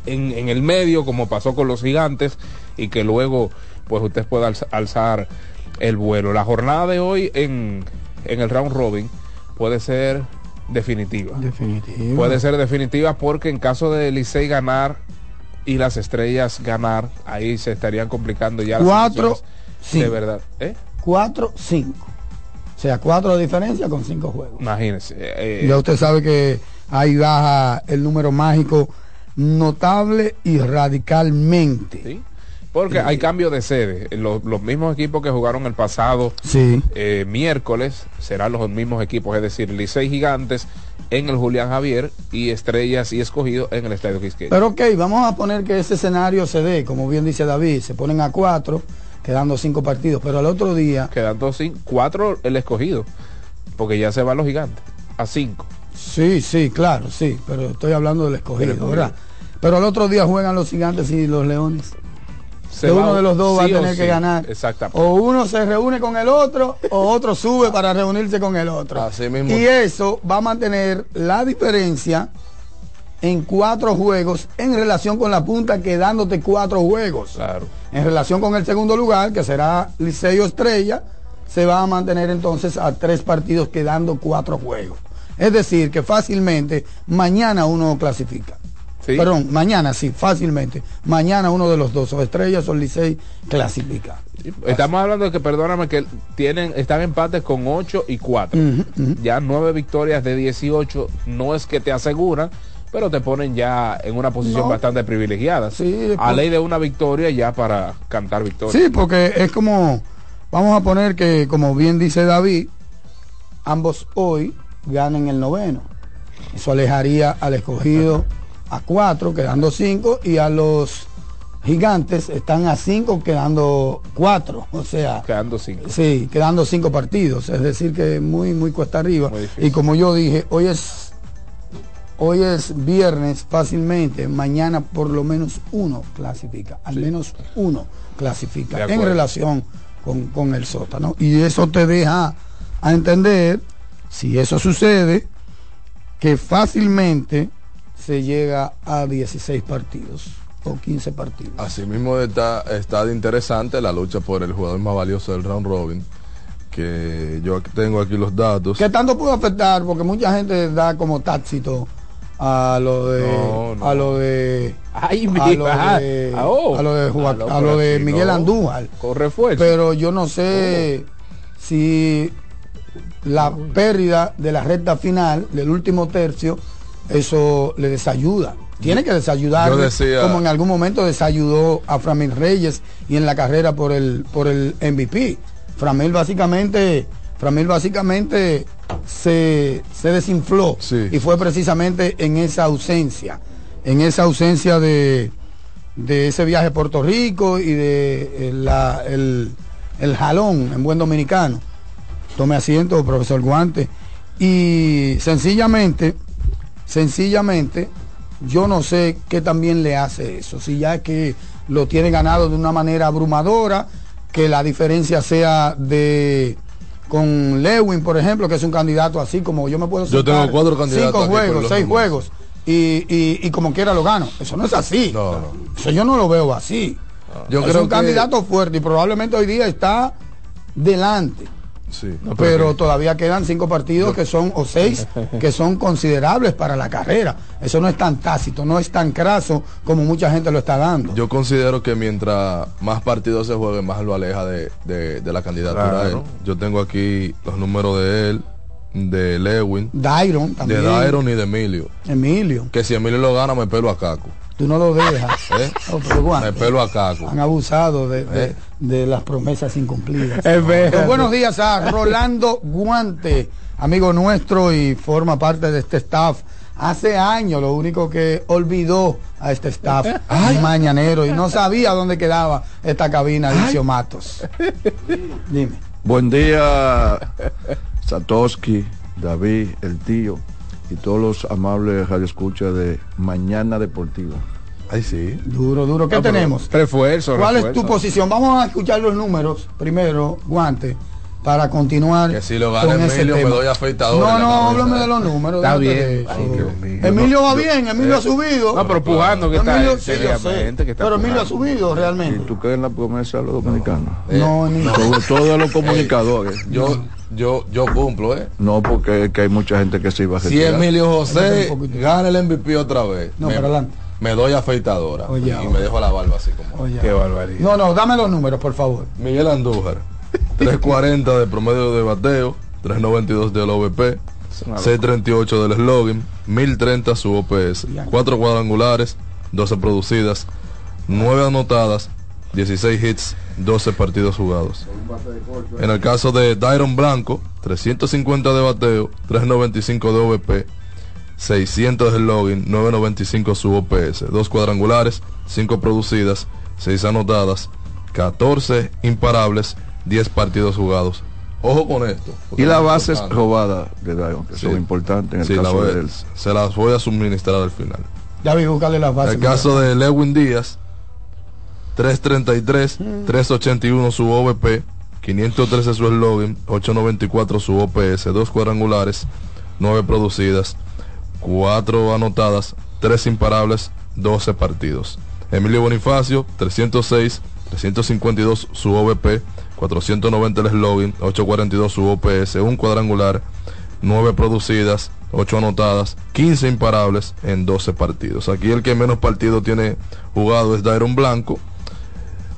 S9: en, en el medio, como pasó con los gigantes, y que luego pues usted pueda alza- alzar el vuelo. La jornada de hoy en, en el round robin puede ser definitiva.
S10: Definitivo.
S9: Puede ser definitiva porque en caso de Licey ganar y las estrellas ganar, ahí se estarían complicando ya las
S10: Cuatro,
S9: situaciones
S10: sí.
S9: de verdad. ¿Eh?
S10: 4, 5. O sea, 4 de diferencia con 5 juegos.
S9: Imagínense. eh,
S10: Ya usted sabe que ahí baja el número mágico notable y radicalmente.
S9: Sí, Porque hay cambio de sede. Los, los mismos equipos que jugaron el pasado
S10: Sí.
S9: eh, miércoles serán los mismos equipos, es decir, Licey Gigantes en el Julián Javier y Estrellas y Escogido en el Estadio Quisqueya.
S10: Pero ok, vamos a poner que ese escenario se dé, como bien dice David, se ponen a cuatro, quedando cinco partidos, pero al otro día,
S9: Quedando sin cuatro el Escogido, porque ya se van los Gigantes a cinco.
S10: sí, sí, claro, sí, pero estoy hablando del escogido,
S9: escogido.
S10: ¿verdad? Pero al otro día juegan los gigantes y los leones.
S9: Se
S10: Que
S9: va
S10: uno de los dos va a
S9: sí
S10: tener que ganar.
S9: Exactamente.
S10: O uno se reúne con el otro, o otro sube para reunirse con el otro.
S11: Así mismo.
S10: Y eso va a mantener la diferencia en cuatro juegos en relación con la punta, quedándote cuatro juegos.
S9: Claro.
S10: En relación con el segundo lugar, que será Liceo Estrella, se va a mantener entonces a tres partidos quedando cuatro juegos. Es decir, que fácilmente mañana uno clasifica.
S9: Sí.
S10: Perdón, mañana sí, fácilmente. Mañana uno de los dos, o Estrellas o Licey, clasifica.
S9: Estamos hablando de que, perdóname, que tienen, están empates con 8 y 4.
S10: Ujú, ujú.
S9: Ya 9 victorias de 18 no es que te aseguran, pero te ponen ya en una posición
S10: No.
S9: bastante privilegiada.
S10: Sí,
S9: a
S10: pues-
S9: ley de una victoria ya para cantar victoria.
S10: Sí, porque es como, vamos a poner que, como bien dice David, ambos hoy ganan el noveno. Eso alejaría al escogido a cuatro, quedando cinco, y a los gigantes están a cinco, quedando cuatro. O sea,
S9: Quedando 5.
S10: sí, quedando cinco partidos. Es decir, que muy, muy cuesta arriba.
S9: Muy.
S10: Y como yo dije, hoy es, hoy es viernes fácilmente, mañana por lo menos uno clasifica, al menos uno clasifica en relación con, con el sótano. Y eso te deja a entender, si eso sucede, que fácilmente se llega a 16 partidos o 15 partidos.
S11: Así mismo está, está de interesante la lucha por el jugador más valioso del round robin. Que yo tengo aquí los datos.
S10: ¿Qué tanto puede afectar? Porque mucha gente da como táxito a lo de
S9: No, no.
S10: a lo de
S9: Ay,
S10: a lo de,
S9: Ah, oh.
S10: a lo de,
S9: Ah, no,
S10: a lo de Miguel
S9: no.
S10: Andújar.
S9: Con refuerzo.
S10: Pero yo no sé si la pérdida de la recta final del último tercio eso le desayuda. Tiene que desayudar
S11: decía-
S10: como en algún momento desayudó a Framil Reyes y en la carrera por el por el MVP. Framil básicamente Framil básicamente se, se desinfló
S11: Sí.
S10: y fue precisamente en esa ausencia, en esa ausencia de, de ese viaje a Puerto Rico y de eh, la- el, el jalón en buen dominicano. Tome asiento, profesor Guante. Y sencillamente, sencillamente, yo no sé qué también le hace eso. Si ya es que lo tiene ganado de una manera abrumadora, que la diferencia sea de con Lewin, por ejemplo, que es un candidato así como yo me puedo
S11: Yo tengo cuatro candidatos
S10: Cinco juegos, seis juegos. Y, y- y como quiera lo gano. Eso no es así.
S11: No, no.
S10: Eso yo no lo veo así.
S11: Yo
S10: es
S11: creo
S10: un
S11: que-
S10: candidato fuerte y probablemente hoy día está delante.
S11: Sí.
S10: pero todavía quedan cinco partidos que son, o seis, que son considerables para la carrera. Eso no es tan tácito, no es tan craso como mucha gente lo está dando.
S11: Yo considero que mientras más partidos se jueguen, más lo aleja de, de- de la candidatura.
S9: Claro.
S11: Yo tengo aquí los números de él, de Lewin,
S10: Dairon
S11: de
S10: también.
S11: Dairon y de Emilio.
S10: Emilio,
S11: Que si Emilio lo gana, me pelo a Caco.
S10: tú no lo dejas.
S11: ¿eh?
S10: Pero guau,
S11: Me pelo a Caco.
S10: han abusado de, de-
S11: Eh.
S10: de las promesas incumplidas. Buenos días a Rolando Guante, amigo nuestro y forma parte de este staff. Hace años lo único que olvidó a este staff mañanero y no sabía dónde quedaba esta cabina, Alicio Matos. Dime.
S12: Buen día, Satoshi, David, el tío y todos los amables radioescuchas de Mañana Deportiva.
S11: Ay, sí.
S10: Duro, duro. ¿Qué
S9: No, pero
S10: tenemos?
S9: Refuerzo,
S10: ¿Cuál es tu posición? Vamos a escuchar los números primero, Guante, para continuar.
S11: Que si lo gana Emilio, me
S10: tema.
S11: doy afeitador
S10: No, no, háblame de los números.
S9: Está bien.
S10: de eso.
S9: Ay, Dios mío.
S10: Emilio va bien, Emilio ha subido.
S9: No, pero pujando que está
S10: Emilio,
S9: él,
S10: sí, yo sé.
S9: seriamente, que está
S10: Pero Emilio ha subido
S12: ¿Y
S10: realmente.
S12: tú crees en la promesa de los dominicanos?
S10: No, Emilio.
S12: Sobre todo de los comunicadores.
S11: Yo, yo, yo cumplo, ¿eh?
S12: No, porque es que hay mucha gente que se iba a
S11: Si. Emilio José gana el MVP otra vez,
S10: No,
S11: me,
S10: para adelante.
S11: me doy afeitadora
S10: Oye,
S11: y me dejo la barba así como.
S10: Oye.
S9: Qué barbaridad.
S10: No, no, dame los números, por favor.
S11: Miguel Andújar, 340 de promedio de bateo, 392 del OVP, 638 del slogan, 1030 su OPS, 4 cuadrangulares, 12 producidas, 9 anotadas, 16 hits, 12 partidos jugados. En el caso de Dairon Blanco, 350 de bateo, 395 de OVP, 600 de login, 995 su OPS, 2 cuadrangulares, 5 producidas, 6 anotadas, 14 imparables, 10 partidos jugados. Ojo con esto.
S12: Y las bases robadas de Dairon, que son importantes en el
S11: Sí, la
S12: caso
S11: voy-
S12: de él.
S11: Se las voy a suministrar al final.
S10: Ya vi, buscarle las bases.
S11: El caso de Lewin Díaz, 333, 381 su OVP, 513 su eslogan, 894 su OPS, dos cuadrangulares, 9 producidas, 4 anotadas, 3 imparables, 12 partidos. Emilio Bonifacio, 306, 352 su OVP, 490 el eslogan, 842 su OPS, un cuadrangular, 9 producidas, 8 anotadas, 15 imparables en 12 partidos. Aquí el que menos partidos tiene jugado es Dairon Blanco.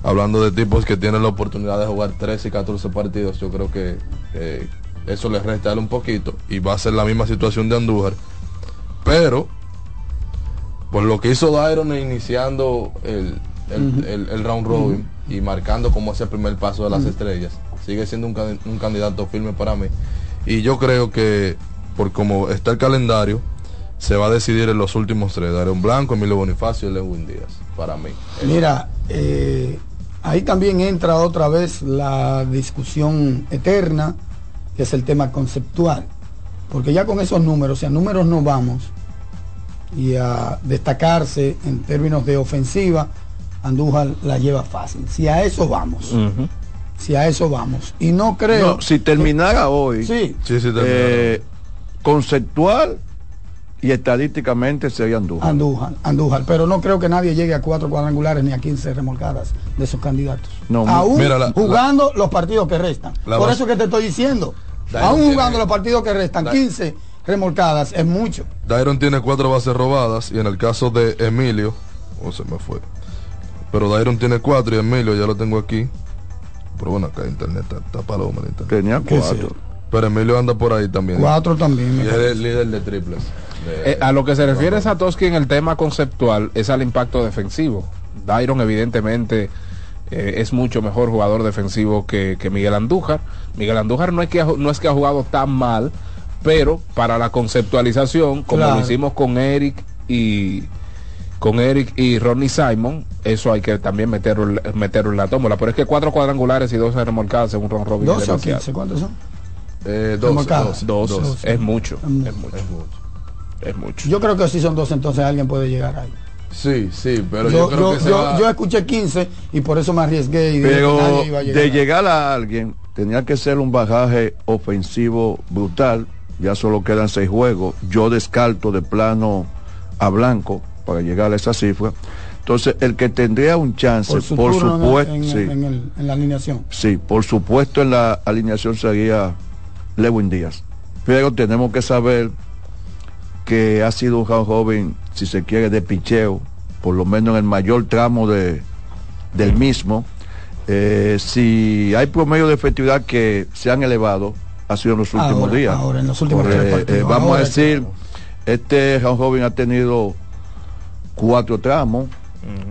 S11: Hablando de tipos que tienen la oportunidad de jugar 13 y 14 partidos, yo creo que eh, eso les resta un poquito y va a ser la misma situación de Andújar. Pero, por lo que hizo Dairon iniciando el, el, el- el round robin y marcando como ese primer paso de las estrellas, sigue siendo un, can- un candidato firme para mí. Y yo creo que, por como está el calendario, se va a decidir en los últimos tres. Dairon Blanco, Emilio Bonifacio y Lewin Díaz, para mí.
S10: Mira, eh, ahí también entra otra vez la discusión eterna, que es el tema conceptual. Porque ya con esos números, si a números no vamos, y a destacarse en términos de ofensiva, Andújar la lleva fácil. Si a eso vamos, si a eso vamos. Y no creo...
S12: No, si terminara hoy,
S10: Sí.
S11: Sí, sí, terminara
S12: eh, conceptual y estadísticamente sería Andújar.
S10: Andújar, Andújar, pero no creo que nadie llegue a cuatro cuadrangulares ni a 15 remolcadas de esos candidatos.
S12: No,
S10: Aún
S11: mira, la-
S10: jugando los partidos que restan. Por
S11: base-
S10: eso que te estoy diciendo.
S11: Dairon
S10: aún
S11: tiene-
S10: jugando los partidos que restan,
S11: Da-
S10: 15 remolcadas es mucho.
S11: Dairon tiene cuatro bases robadas y en el caso de Emilio, o se me fue. Pero Dairon tiene cuatro y Emilio ya lo tengo aquí. Pero bueno, acá internet está, está paloma internet.
S12: Tenía
S10: ¿Qué
S12: cuatro.
S11: Pero Emilio anda por ahí también.
S10: Cuatro también.
S11: Y es el líder de triples. de-
S9: Eh, a lo que se refiere Satoshi en el tema conceptual es al impacto defensivo. Dairon evidentemente eh, es mucho mejor jugador defensivo que, que Miguel Andújar. Miguel Andújar no es, que ha, no es que ha jugado tan mal, pero para la conceptualización, como
S10: Claro.
S9: lo hicimos con Eric y con Eric y Ronnie Simon, eso hay que también meterlo, meterlo en la tómbola. Pero es que cuatro cuadrangulares y dos remolcadas round robin es
S10: 12 o
S9: demasiado.
S10: 15, ¿cuántos son?
S11: Eh, dos, dos,
S9: Dos,
S11: dos.
S9: es mucho,
S10: Es mucho.
S9: es mucho,
S11: Es mucho.
S9: es mucho.
S10: Yo creo que si son dos, entonces alguien puede llegar ahí.
S11: Sí, sí, pero yo,
S10: yo,
S11: creo
S10: yo,
S11: que se
S10: yo-
S11: va-
S10: yo escuché 15 y por eso me arriesgué y dije que
S12: Pero
S10: nadie iba a llegar
S12: de llegar a alguien, tenía que ser un bagaje ofensivo brutal. Ya solo quedan seis juegos. Yo descarto de plano a Blanco para llegar a esa cifra. Entonces, el que tendría un chance,
S10: por, en-
S12: supuesto,
S10: en,
S12: sí,
S10: en el- en la alineación.
S12: sí, por supuesto en la alineación sería Lewin Díaz. Pero tenemos que saber que ha sido un joven, si se quiere, de picheo, por lo menos en el mayor tramo de, del mismo. Eh, si hay promedio de efectividad que se han elevado, ha sido en los últimos
S10: Ahora,
S12: días.
S10: ahora, en los últimos tres partidos.
S12: eh, vamos
S10: Ahora
S12: a decir, este joven ha tenido cuatro tramos.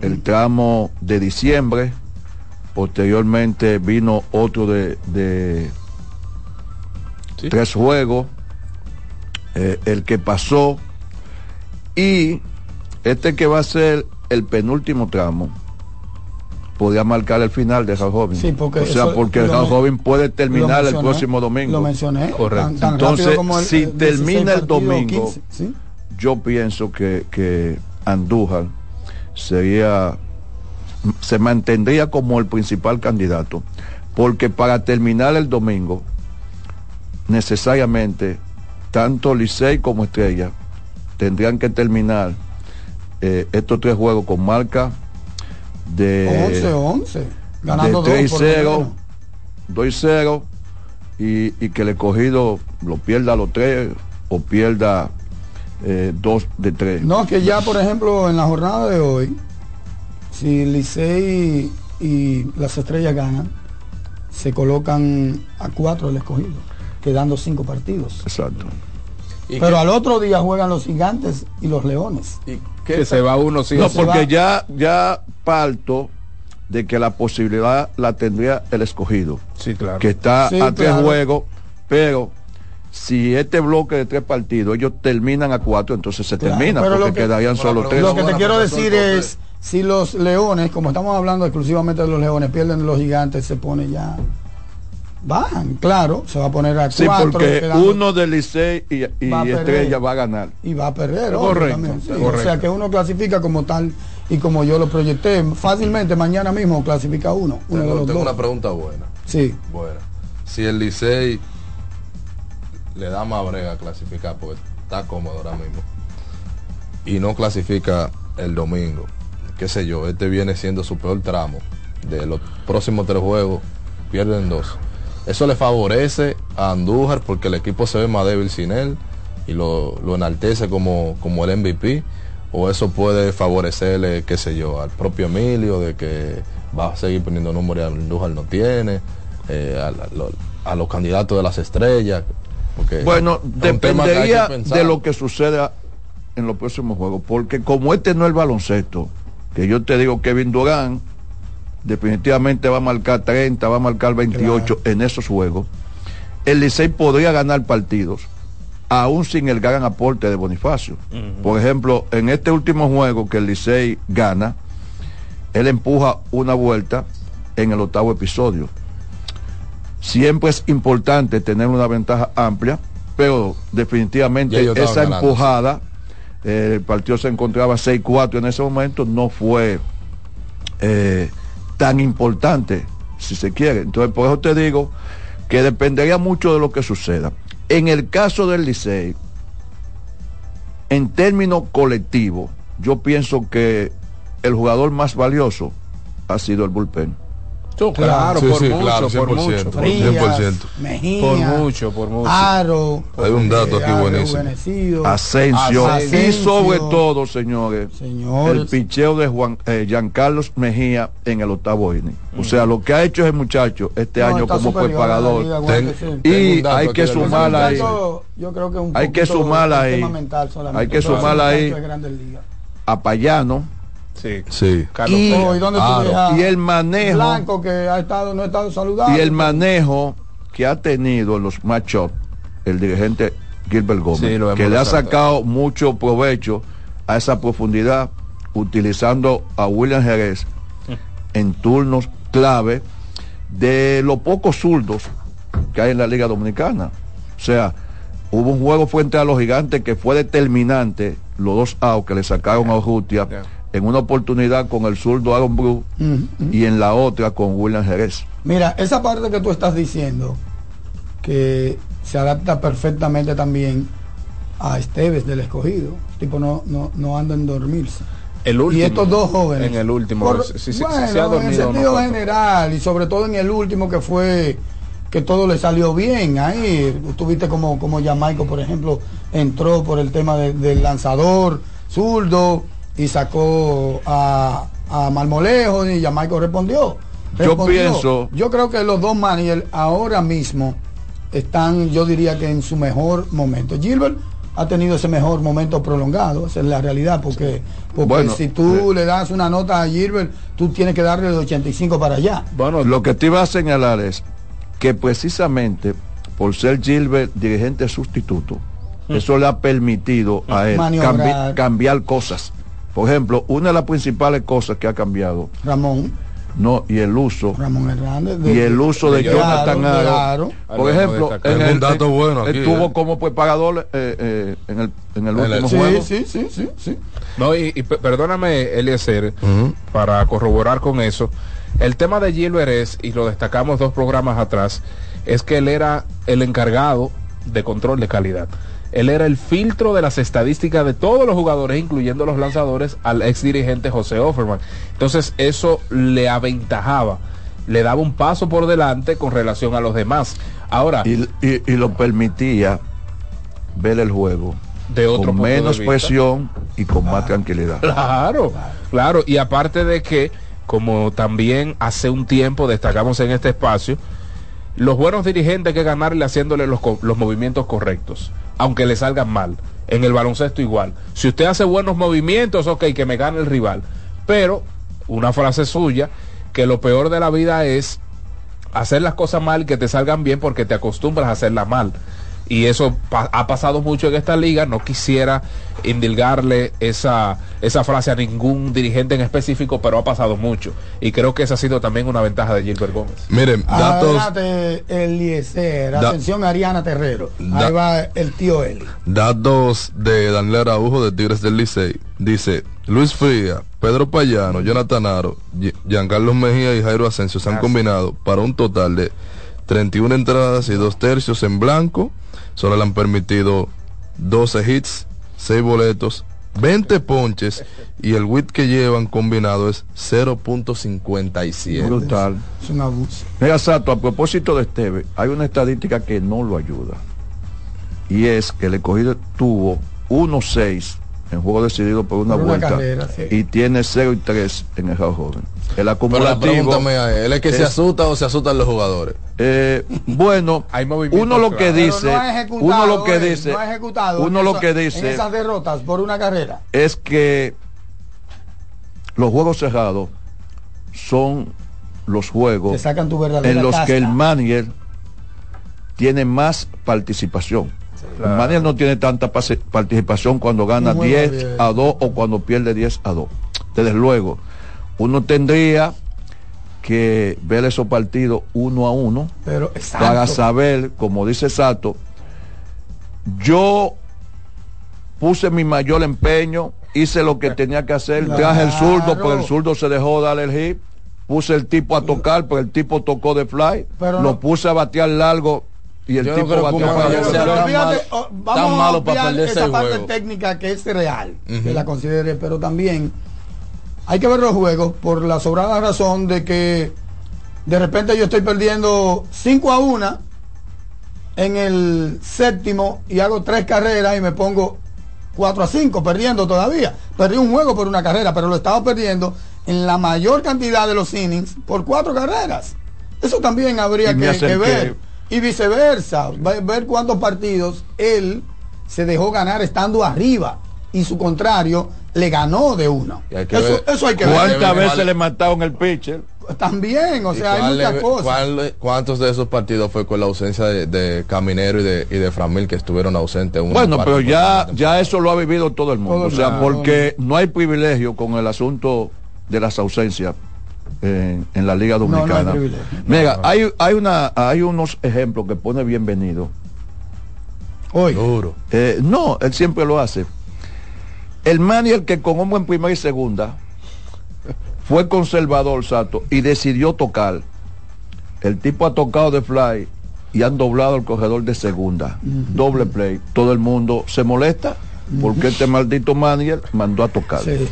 S12: El tramo de diciembre, posteriormente vino otro de, de
S11: Sí.
S12: tres juegos, eh, el que pasó y este que va a ser el penúltimo tramo podría marcar el final de joven.
S10: Sí, porque
S12: o sea, porque joven puede terminar el próximo domingo.
S10: Lo mencioné.
S9: Correcto.
S10: tan- tan
S12: Entonces,
S10: rápido como el-
S12: si
S10: el 16
S12: termina el domingo,
S10: 15, ¿sí?
S12: yo pienso que, que Andújar sería se mantendría como el principal candidato porque para terminar el domingo necesariamente tanto Licey como Estrella tendrían que terminar eh, estos tres juegos con marca de
S10: 11-11. Ganando
S12: de
S10: dos por lo
S12: 3-0
S10: menos.
S12: 2-0 y, y que el escogido lo pierda a los tres o pierda eh, dos de tres.
S10: No, que ya, por ejemplo, en la jornada de hoy, si Licey y las estrellas ganan, se colocan a cuatro del escogido, quedando cinco partidos.
S12: Exacto.
S10: Pero al otro día juegan los gigantes y los leones.
S9: Que se va uno sí
S12: No, porque ya, ya parto de que la posibilidad la tendría el escogido.
S9: Sí, claro.
S12: Que está
S10: Sí,
S12: a tres
S10: claro.
S12: juegos, pero si este bloque de tres partidos, ellos terminan a cuatro, entonces se
S10: Claro,
S12: termina,
S10: pero
S12: porque
S10: lo que-
S12: quedarían solo tres.
S10: Lo que te quiero decir es, si los leones, como estamos hablando exclusivamente de los leones, pierden los gigantes, se pone ya... Bajan, claro, se va a poner a
S12: Sí,
S10: cuatro.
S12: porque
S10: quedando-
S12: uno de Licey y, y
S10: Va perder.
S12: Estrella va a ganar.
S10: y va a perder.
S9: Correcto,
S10: obvio, también, sí.
S9: correcto.
S10: O sea que uno clasifica como tal y como yo lo proyecté. Fácilmente mañana mismo clasifica uno. Uno de
S11: Tengo,
S10: los
S11: tengo
S10: dos.
S11: una pregunta buena.
S10: Sí.
S11: Bueno, si el Licey le da más brega a clasificar porque está cómodo ahora mismo y no clasifica el domingo, qué sé yo, este viene siendo su peor tramo. De los próximos tres juegos, pierden dos. Eso le favorece a Andújar porque el equipo se ve más débil sin él y lo, lo enaltece como, como el MVP. O eso puede favorecerle, qué sé yo, al propio Emilio de que va a seguir poniendo números y Andújar no tiene, eh, a, lo- a los candidatos de las estrellas. Porque
S12: Bueno, dependería de lo que suceda en los próximos juegos, porque como este no es el baloncesto, que yo te digo Kevin Durán definitivamente va a marcar 30, va a marcar 28 en esos juegos, el Licey podría ganar partidos, aún sin el gran aporte de Bonifacio. Por ejemplo, en este último juego que el Licey gana, él empuja una vuelta en el octavo episodio. Siempre es importante tener una ventaja amplia, pero definitivamente esa
S11: ganando,
S12: empujada, eh, el partido se encontraba 6-4 en ese momento, no fue eh, tan importante, si se quiere. Entonces, por eso te digo que dependería mucho de lo que suceda. En el caso del Licey, en términos colectivos, yo pienso que el jugador más valioso ha sido el bullpen.
S9: Claro,
S11: Sí,
S9: por
S11: sí,
S9: mucho,
S11: claro,
S9: por
S11: 100%,
S9: mucho.
S11: por
S10: Frías,
S11: 100%.
S10: Mejía,
S9: Por mucho, por mucho.
S10: Aro.
S11: Hay un dato aquí buenísimo.
S12: Asensio,
S10: Asensio.
S12: y sobre todo, señores,
S10: Señores.
S12: el picheo de Juan eh, Giancarlos Mejía en el octavo inning. O sea, lo que ha hecho ese muchacho este
S10: No,
S12: año como preparador.
S10: liga,
S11: Ten-
S12: Y hay que sumarla ahí.
S10: Muchacho, Yo creo que un
S12: Hay que sumarla ahí. Hay que sumarla ahí. a Payano
S9: Sí.
S11: Sí.
S9: Carlos
S12: Y-
S9: Pérez.
S10: Oh, ¿y dónde
S12: el manejo
S10: Blanco que ha estado, no ha estado saludable.
S12: y el manejo que ha tenido en los matchups el dirigente Gilbert Gómez,
S9: Sí,
S12: que le ha sacado mucho provecho a esa profundidad utilizando a William Jerez en turnos clave de los pocos zurdos que hay en la Liga Dominicana. O sea, hubo un juego frente a los gigantes que fue determinante, los dos outs que le sacaron a Urrutia,
S9: Yeah.
S12: En una oportunidad con el zurdo Aaron Bruce
S10: Ujú.
S12: y en la otra con William Jerez.
S10: Mira, esa parte que tú estás diciendo, que se adapta perfectamente también a Esteves del escogido. Tipo no, no, no anda en dormirse.
S9: El último.
S10: y estos dos jóvenes.
S9: En el último.
S10: Por- bueno,
S9: se ha
S10: en
S9: dormido.
S10: el sentido general y sobre todo en el último que fue que todo le salió bien ahí. Tuviste como, como Jamaico, por ejemplo, entró por el tema de- del lanzador zurdo y sacó a, a Marmolejo y Jamaico respondió.
S12: Yo
S10: Respondió.
S12: pienso-
S10: Yo creo que los dos managers ahora mismo están, yo diría que en su mejor momento. Gilbert ha tenido ese mejor momento prolongado, esa es la realidad, porque, porque
S12: Bueno,
S10: si tú le das una nota a Gilbert, tú tienes que darle de 85 para allá.
S9: Bueno,
S12: Lo que te iba a señalar es que precisamente por ser Gilbert dirigente sustituto, eso le ha permitido a él cambi- cambiar cosas. Por ejemplo, una de las principales cosas que ha cambiado,
S10: Ramón,
S12: no, y el uso,
S10: Ramón Hernández.
S12: y el uso de,
S10: de
S12: Jonathan
S10: Aro, de
S12: Aro.
S10: Aro.
S12: Por ejemplo, en
S11: un
S12: el,
S11: dato bueno aquí,
S12: estuvo
S11: eh.
S12: como preparador eh, eh, en el, en el
S11: En el-
S12: último
S10: Sí,
S12: juego.
S10: sí, sí, sí, sí.
S9: No, y, y pe- perdóname, Eliezer, para corroborar con eso. El tema de Gilbert es, y lo destacamos dos programas atrás, es que él era el encargado de control de calidad. Él era el filtro de las estadísticas de todos los jugadores, incluyendo los lanzadores, al ex dirigente José Offerman. Entonces, eso le aventajaba, le daba un paso por delante con relación a los demás. Ahora,
S12: Y, y- y lo permitía ver el juego
S9: de otro
S12: con
S9: de
S12: menos presión y con más tranquilidad.
S9: Claro, claro. Y aparte de que, como también hace un tiempo destacamos en este espacio, los buenos dirigentes hay que ganarle haciéndole los movimientos correctos. Aunque le salgan mal. En el baloncesto igual. Si usted hace buenos movimientos, ok, que me gane el rival. Pero, una frase suya, que lo peor de la vida es hacer las cosas mal que te salgan bien porque te acostumbras a hacerlas mal y eso pa ha pasado mucho en esta liga. No quisiera indilgarle esa, esa frase a ningún dirigente en específico, pero ha pasado mucho. Y creo que esa ha sido también una ventaja de Gilbert Gómez.
S11: Miren, datos.
S10: Adelante, Eliezer, atención Ariana Terrero.
S11: Da-
S10: Ahí va el tío Eli.
S11: Datos de Daniel Araujo de Tigres del Licey. Dice, Luis Fría, Pedro Payano, Jonathan Aro, Gi- Giancarlo Mejía y Jairo Asensio se han combinado para un total de 31 entradas y dos tercios en blanco. Solo le han permitido 12 hits, 6 boletos, 20 ponches y el WIT que llevan combinado es 0.57.
S12: Brutal.
S10: Es un abuso.
S12: Mira, Sato, a propósito de Esteve, hay una estadística que no lo ayuda. Y es que el escogido tuvo 1-6 en juego decidido por una
S10: Por una
S12: vuelta
S10: carrera, sí.
S12: y tiene 0 y 3 en el Real joven. El
S11: Pero la
S12: acumulativo.
S11: es, ¿él es que se asusta o se asustan los jugadores?
S12: eh, bueno,
S9: Hay
S12: uno lo que dice,
S10: no
S12: uno lo que
S10: eh,
S12: dice,
S10: no ha ejecutado
S12: uno
S10: en
S12: lo
S10: esa-
S12: que
S10: en
S12: dice
S10: esas derrotas por una carrera.
S12: es que los juegos cerrados son los juegos
S10: sacan tu
S12: en los que el manager tiene más participación. El manager no tiene tanta pase- participación cuando gana
S10: juego
S12: 10
S10: bien.
S12: a 2 o cuando pierde 10 a 2. Desde luego, uno tendría que ver esos partidos uno a uno
S10: Pero exacto.
S12: para saber, como dice Sato, yo puse mi mayor empeño, hice lo que tenía que hacer, traje el zurdo, pero el zurdo se dejó dar el hit, puse el tipo a tocar, pero el tipo tocó de fly,
S10: Pero
S12: lo
S10: no-
S12: puse a batear largo y el
S11: Yo no
S12: tipo
S11: creo sea
S10: Pero
S11: tan malo-
S10: oh,
S11: tan
S10: vamos
S11: malo
S10: a
S11: para perderse
S10: esa parte
S11: juego.
S10: técnica que es real, que la considere, pero también hay que ver los juegos por la sobrada razón de que de repente yo estoy perdiendo 5 a 1 en el séptimo y hago tres carreras y me pongo 4 a 5 perdiendo todavía. Perdí un juego por una carrera, pero lo estaba perdiendo en la mayor cantidad de los innings por cuatro carreras. Eso también habría que, ver. Y viceversa, ve- ver cuántos partidos él se dejó ganar estando arriba y su contrario le ganó de uno.
S11: Hay
S10: Eso,
S11: ver
S10: eso hay que ver.
S12: ¿Cuántas veces le mataron el pitcher?
S10: También, o
S11: ¿Y
S10: sea, hay muchas
S11: le-
S10: cosas.
S11: cuál- ¿Cuántos de esos partidos fue con la ausencia de, de Caminero y de, y de Framil que estuvieron ausentes?
S12: Bueno, pero ya, ya eso lo ha vivido todo el mundo.
S10: Todo
S12: o sea, porque no hay privilegio con el asunto de las ausencias eh, en la Liga
S10: no hay
S12: Dominicana.
S10: privilegio.
S12: Mira, hay, hay, una, hay unos ejemplos que pone bienvenido.
S10: Hoy,
S11: Duro.
S12: Eh, no, él siempre lo hace. El manager que con hombre en primera y segunda fue conservador, Sato, y decidió tocar. El tipo ha tocado de fly y han doblado el corredor de segunda. Doble play. Todo el mundo se molesta porque este maldito manager mandó a tocar.
S10: sí.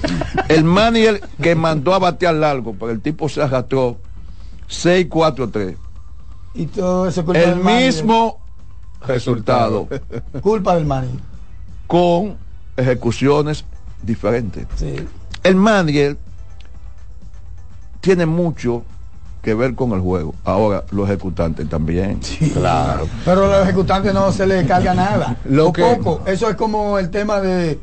S12: El manager que mandó a batear largo, pero el tipo se arrastró 6-4-3.
S10: Y todo eso culpa
S12: El
S10: del manager.
S12: mismo resultado
S10: Culpa del manager.
S12: con ejecuciones diferentes.
S10: Sí.
S12: El manager tiene mucho que ver con el juego. Ahora, los ejecutantes también.
S11: Claro.
S10: Pero a los ejecutantes no se les carga nada.
S9: Lo
S10: O
S9: que-
S10: poco. Eso es como el tema de,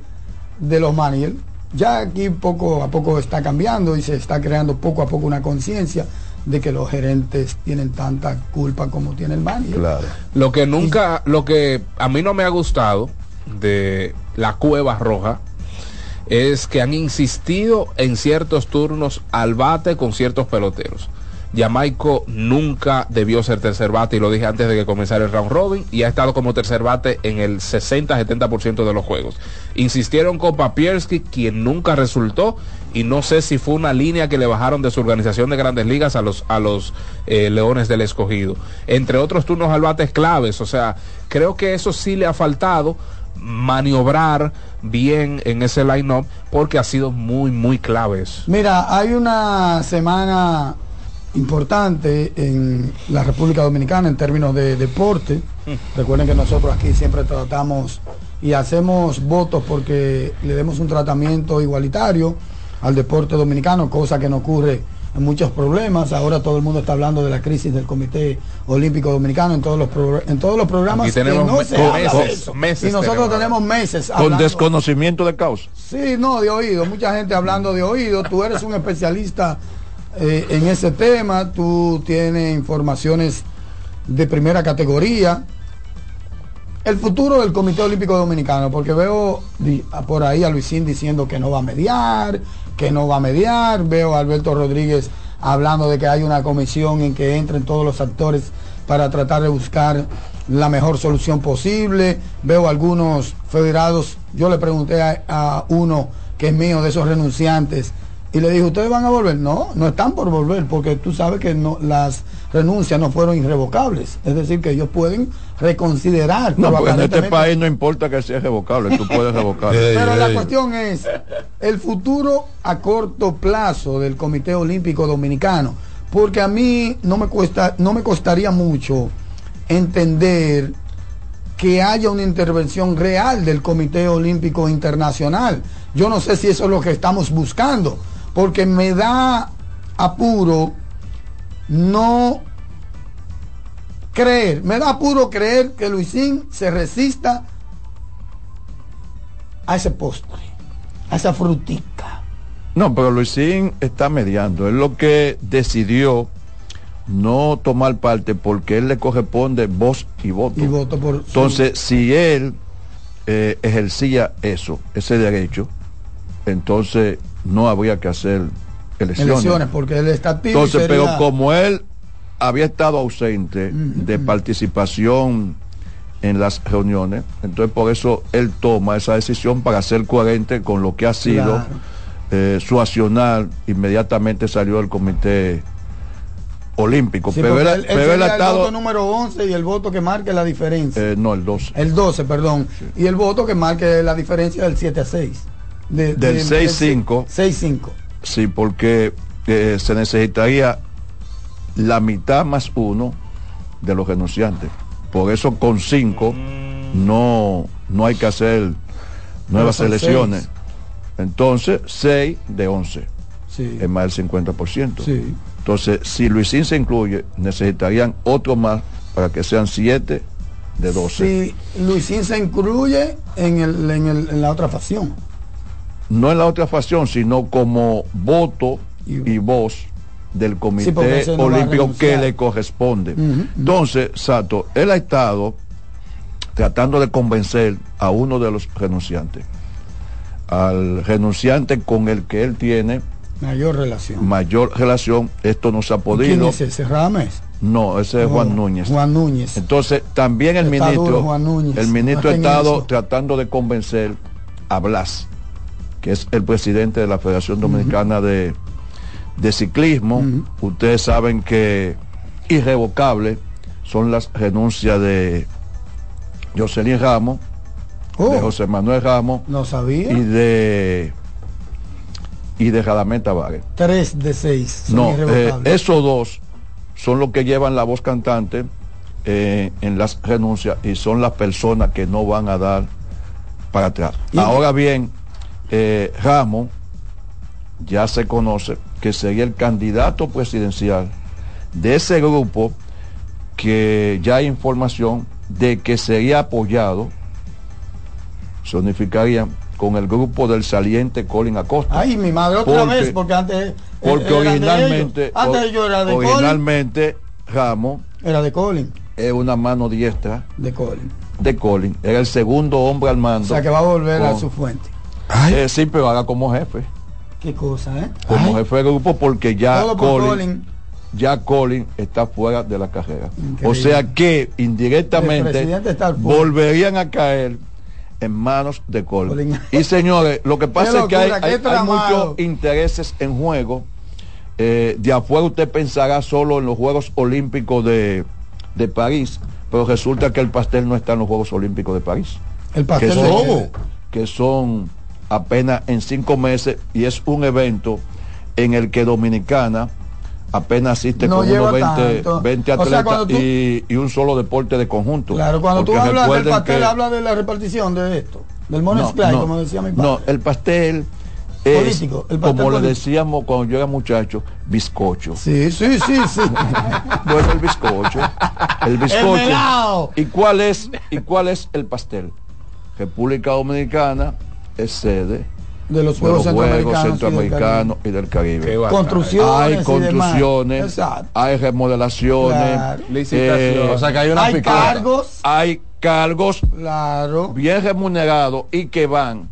S10: de los managers. Ya aquí poco a poco está cambiando y se está creando poco a poco una conciencia de que los gerentes tienen tanta culpa como tiene el manager.
S11: Claro.
S9: Lo que nunca, lo que a mí no me ha gustado de la cueva roja es que han insistido en ciertos turnos al bate con ciertos peloteros. Jamaico nunca debió ser tercer bate y lo dije antes de que comenzara el round robin y ha estado como tercer bate en el 60-70% de los juegos. Insistieron con Papierski, quien nunca resultó y no sé si fue una línea que le bajaron de su organización de grandes ligas a los, a los eh, Leones del Escogido. Entre otros turnos al bate claves, o sea, creo que eso sí le ha faltado maniobrar bien en ese line-up porque ha sido muy, muy claves.
S10: Mira, hay una semana importante en la República Dominicana en términos de deporte. Recuerden que nosotros aquí siempre tratamos y hacemos votos porque le demos un tratamiento igualitario al deporte dominicano, cosa que no ocurre en muchos problemas. Ahora todo el mundo está hablando de la crisis del Comité Olímpico Dominicano en todos los pro- en todos los programas que
S9: tenemos
S10: no
S9: me-
S10: se
S9: con-
S10: habla
S9: con-
S10: de eso.
S9: meses
S10: y nosotros
S9: tenemos.
S10: tenemos meses
S12: Con desconocimiento de causa.
S10: Sí, no, de oído. Mucha gente hablando de oído. Tú eres un especialista eh, en ese tema. Tú tienes informaciones de primera categoría. El futuro del Comité Olímpico Dominicano, porque veo por ahí a Luisín diciendo que no va a mediar, que no va a mediar. Veo a Alberto Rodríguez hablando de que hay una comisión en que entren todos los actores para tratar de buscar la mejor solución posible. Veo algunos federados, yo le pregunté a uno que es mío de esos renunciantes y le dije, ¿ustedes van a volver? No, no están por volver porque tú sabes que no, las renuncias no fueron irrevocables. Es decir, que ellos pueden reconsiderar.
S12: No, porque en este país no importa que sea revocable, tú puedes revocar.
S10: pero la cuestión es el futuro a corto plazo del Comité Olímpico Dominicano, porque a mí no me cuesta, no me costaría mucho entender que haya una intervención real del Comité Olímpico Internacional. Yo no sé si eso es lo que estamos buscando, porque me da apuro no creer, me da apuro creer que Luisín se resista a ese postre, a esa frutica.
S12: No, pero Luisín está mediando. Es lo que decidió no tomar parte porque él le corresponde voz y voto.
S10: Y voto por
S12: Entonces, si él eh, ejercía eso, ese derecho, entonces no habría que hacer elecciones.
S10: elecciones, porque él está activo.
S12: Entonces,
S10: sería-
S12: pero como él había estado ausente de participación en las reuniones, entonces por eso él toma esa decisión para ser coherente con lo que ha sido
S10: Claro.
S12: eh, su accionar, inmediatamente salió el comité olímpico.
S10: Sí,
S12: pero él, pero él
S10: el
S12: estado...
S10: voto número 11 y el voto que marque la diferencia.
S12: eh, no, el 12.
S10: el 12, perdón. Y el voto que marque la diferencia del 7 a 6. De-
S12: Del
S10: de-
S12: 6-5.
S10: 6-5.
S12: Sí, porque eh, se necesitaría la mitad más uno de los renunciantes. Por eso con cinco no, no hay que hacer nuevas elecciones.
S10: seis.
S12: Entonces, 6 de 11.
S10: Sí.
S12: Es más del 50%.
S10: Sí.
S12: Entonces, si Luisín se incluye, necesitarían otro más para que sean 7 de 12.
S10: Si Luisín se incluye en, el, en, el- en la otra facción.
S12: No en la otra facción, sino como voto y, voz del Comité
S10: no
S12: Olímpico que le corresponde. Entonces, Sato, él ha estado tratando de convencer a uno de los renunciantes, al renunciante con el que él tiene
S10: Mayor relación.
S12: mayor relación, esto no se ha
S10: ¿Quién
S12: podido.
S10: es ese? ¿Rames?
S12: No, ese es Juan Núñez.
S10: Juan Núñez.
S12: Entonces, también el ministro,
S10: duro, Juan Núñez.
S12: el ministro ha estado
S10: eso.
S12: tratando de convencer a Blas, que es el presidente de la Federación Dominicana de, de Ciclismo. Ustedes saben que irrevocable son las renuncias de Jocelyn Ramos, de José Manuel Ramos
S10: Oh. No sabía.
S12: y de y de Radamés Tavares.
S10: 3 de 6.
S12: No, eh, esos dos son los que llevan la voz cantante eh, en las renuncias y son las personas que no van a dar para atrás.
S10: Y-
S12: Ahora bien, eh, Ramos ya se conoce que sería el candidato presidencial de ese grupo que ya hay información de que sería apoyado, se unificarían con el grupo del saliente Colin Acosta.
S10: Ay, mi madre, otra
S12: Porque-
S10: vez, porque antes.
S12: porque
S10: eran de
S12: originalmente,
S10: ellos. Antes yo era de Colin.
S12: originalmente Ramos
S10: Era de Colin.
S12: es una mano diestra
S10: De Colin.
S12: de Colin. Era el segundo hombre al
S10: O
S12: mando.
S10: sea que va a volver a su fuente.
S12: Eh, sí, pero haga como jefe.
S10: Qué cosa, ¿eh?
S12: Como jefe de grupo porque ya
S10: por
S12: Colin,
S10: Colin.
S12: ya Colin está fuera de la carrera.
S10: Increíble.
S12: O sea que indirectamente volverían a caer en manos de Colin.
S10: Colin.
S12: Y señores, lo que pasa es que hay, hay- muchos intereses en juego. Eh, de afuera usted pensará solo en los Juegos Olímpicos de, de París, pero resulta que el pastel no está en los Juegos Olímpicos de París.
S10: El pastel
S12: que son, que son apenas en cinco meses y es un evento en el que Dominicana apenas asiste
S10: No
S12: con unos 20,
S10: tanto.
S12: 20
S10: O sea,
S12: atletas
S10: tú-
S12: y, y un solo deporte de conjunto.
S10: Claro, cuando tú hablas del pastel,
S12: que-
S10: hablas de la repartición de esto. Del Money
S12: no, no,
S10: como decía mi padre.
S12: no, el pastel es,
S10: Político, el pastel
S12: como le
S10: político.
S12: decíamos cuando yo era muchacho, bizcocho.
S10: Sí, sí, sí, sí.
S12: Bueno, el bizcocho. El bizcocho. ¿Y cuál es y cuál es el pastel? República Dominicana es sede
S10: De los
S12: de
S10: Juegos
S12: los Juegos
S10: Centroamericanos. y del
S12: del Caribe.
S9: Bacán.
S10: Construcciones
S12: Hay
S10: y demás.
S12: construcciones, hay remodelaciones,
S10: Claro.
S12: Eh,
S11: O sea que hay una
S10: Hay
S11: picota.
S10: cargos.
S12: hay cargos
S10: Claro.
S12: bien remunerados y que van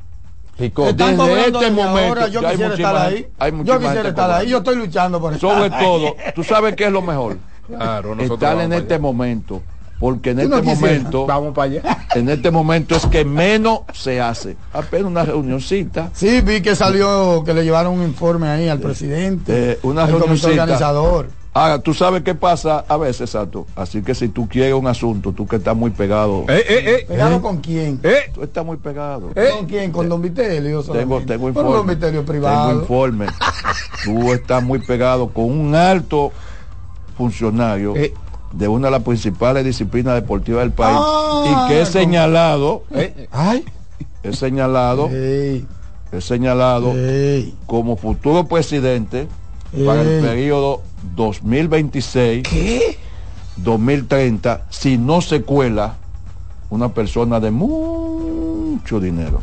S11: Picota.
S12: Desde este momento,
S10: ahora, yo quisiera
S12: muchísima
S10: estar ahí.
S12: hay
S10: Yo quisiera
S12: gente
S10: estar ahí. Yo estoy luchando por estar
S12: sobre todo, tú sabes qué es lo mejor.
S9: Claro, nosotros
S12: Estar en este
S9: allá.
S12: momento, porque en este momento,
S9: Vamos para allá.
S12: en este momento es que menos se hace. Apenas una reunioncita.
S10: Sí, vi que salió, que le llevaron un informe ahí al presidente,
S12: Eh, una reunioncita.
S10: organizador.
S12: Ahora, tú sabes qué pasa a veces, Sato. Así que si tú quieres un asunto, tú que estás muy pegado,
S9: Eh, eh, eh.
S10: ¿Pegado con quién?
S9: Eh.
S12: tú estás muy pegado.
S10: ¿Con quién? ¿Con Don Vitelio?
S12: Tengo, tengo
S10: Con
S12: informe.
S10: Don Vitelio
S12: Tengo
S10: privado.
S12: informe. Tú estás muy pegado con un alto funcionario
S9: Eh.
S12: De una de las principales disciplinas deportivas del país.
S10: Ah,
S12: y que es señalado,
S9: Eh,
S12: ay, es señalado,
S10: Ey,
S12: es señalado como futuro presidente para el periodo 2026 2030 si no se cuela una persona de mucho dinero.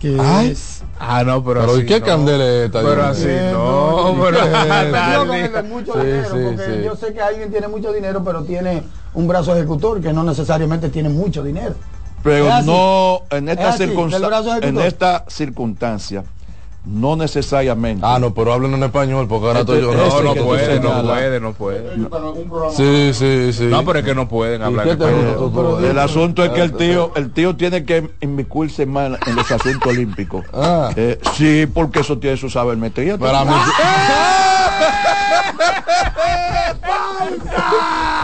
S10: ¿Qué
S11: Ay.
S10: es?
S9: Ah, no, pero
S11: Pero
S9: así
S11: ¿y qué
S9: no.
S11: candela es esta?
S9: Pero así?
S10: Eh,
S9: no,
S10: no,
S9: pero
S10: mucho
S11: Sí,
S10: dinero,
S11: sí,
S10: porque
S11: sí.
S10: yo sé que alguien tiene mucho dinero, pero tiene un brazo ejecutor que no necesariamente tiene mucho dinero.
S12: Pero no en esta, circunstancia, en esta circunstancia, no necesariamente.
S11: Ah, no, pero hablen en español porque ahora
S12: Este-
S11: estoy yo.
S12: este
S9: No, no puede, no puede, no puede.
S11: Sí, sí, sí.
S9: No, pero es que no pueden hablar en español.
S12: El asunto es que el tío, el tío tiene que inmiscuirse más en los asuntos olímpicos.
S11: Ah.
S12: Eh, sí, porque eso tiene su sabermetría.
S11: Para mí.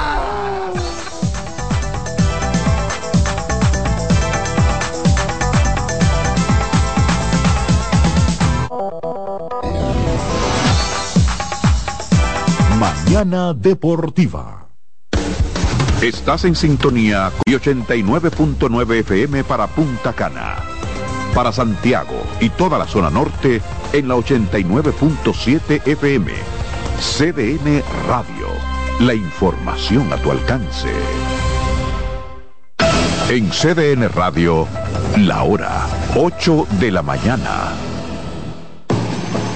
S3: Mañana Deportiva. Estás en sintonía con 89.9 FM para Punta Cana. Para Santiago y toda la zona norte en la 89.7 FM. CDN Radio. La información a tu alcance. En CDN Radio, la hora 8 de la mañana.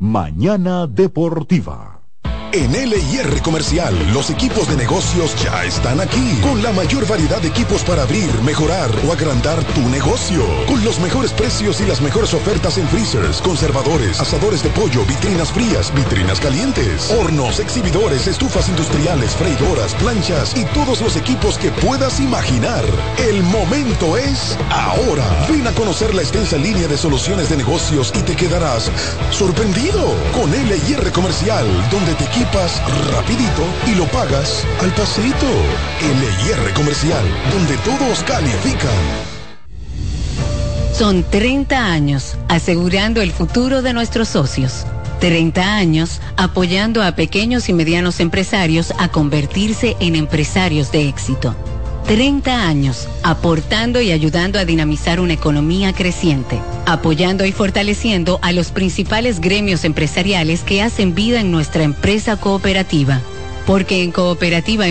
S3: Mañana Deportiva.
S13: En LIR Comercial, los equipos de negocios ya están aquí, con la mayor variedad de equipos para abrir, mejorar o agrandar tu negocio, con los mejores precios y las mejores ofertas en freezers, conservadores, asadores de pollo, vitrinas frías, vitrinas calientes, hornos, exhibidores, estufas industriales, freidoras, planchas y todos los equipos que puedas imaginar. El momento es ahora. Ven a conocer la extensa línea de soluciones de negocios y te quedarás sorprendido con LIR Comercial, donde te rapidito y lo pagas al pasito. LIR Comercial, donde todos califican.
S14: Son 30 años asegurando el futuro de nuestros socios. 30 años apoyando a pequeños y medianos empresarios a convertirse en empresarios de éxito. 30 años aportando y ayudando a dinamizar una economía creciente, apoyando y fortaleciendo a los principales gremios empresariales que hacen vida en nuestra empresa cooperativa. Porque en Cooperativa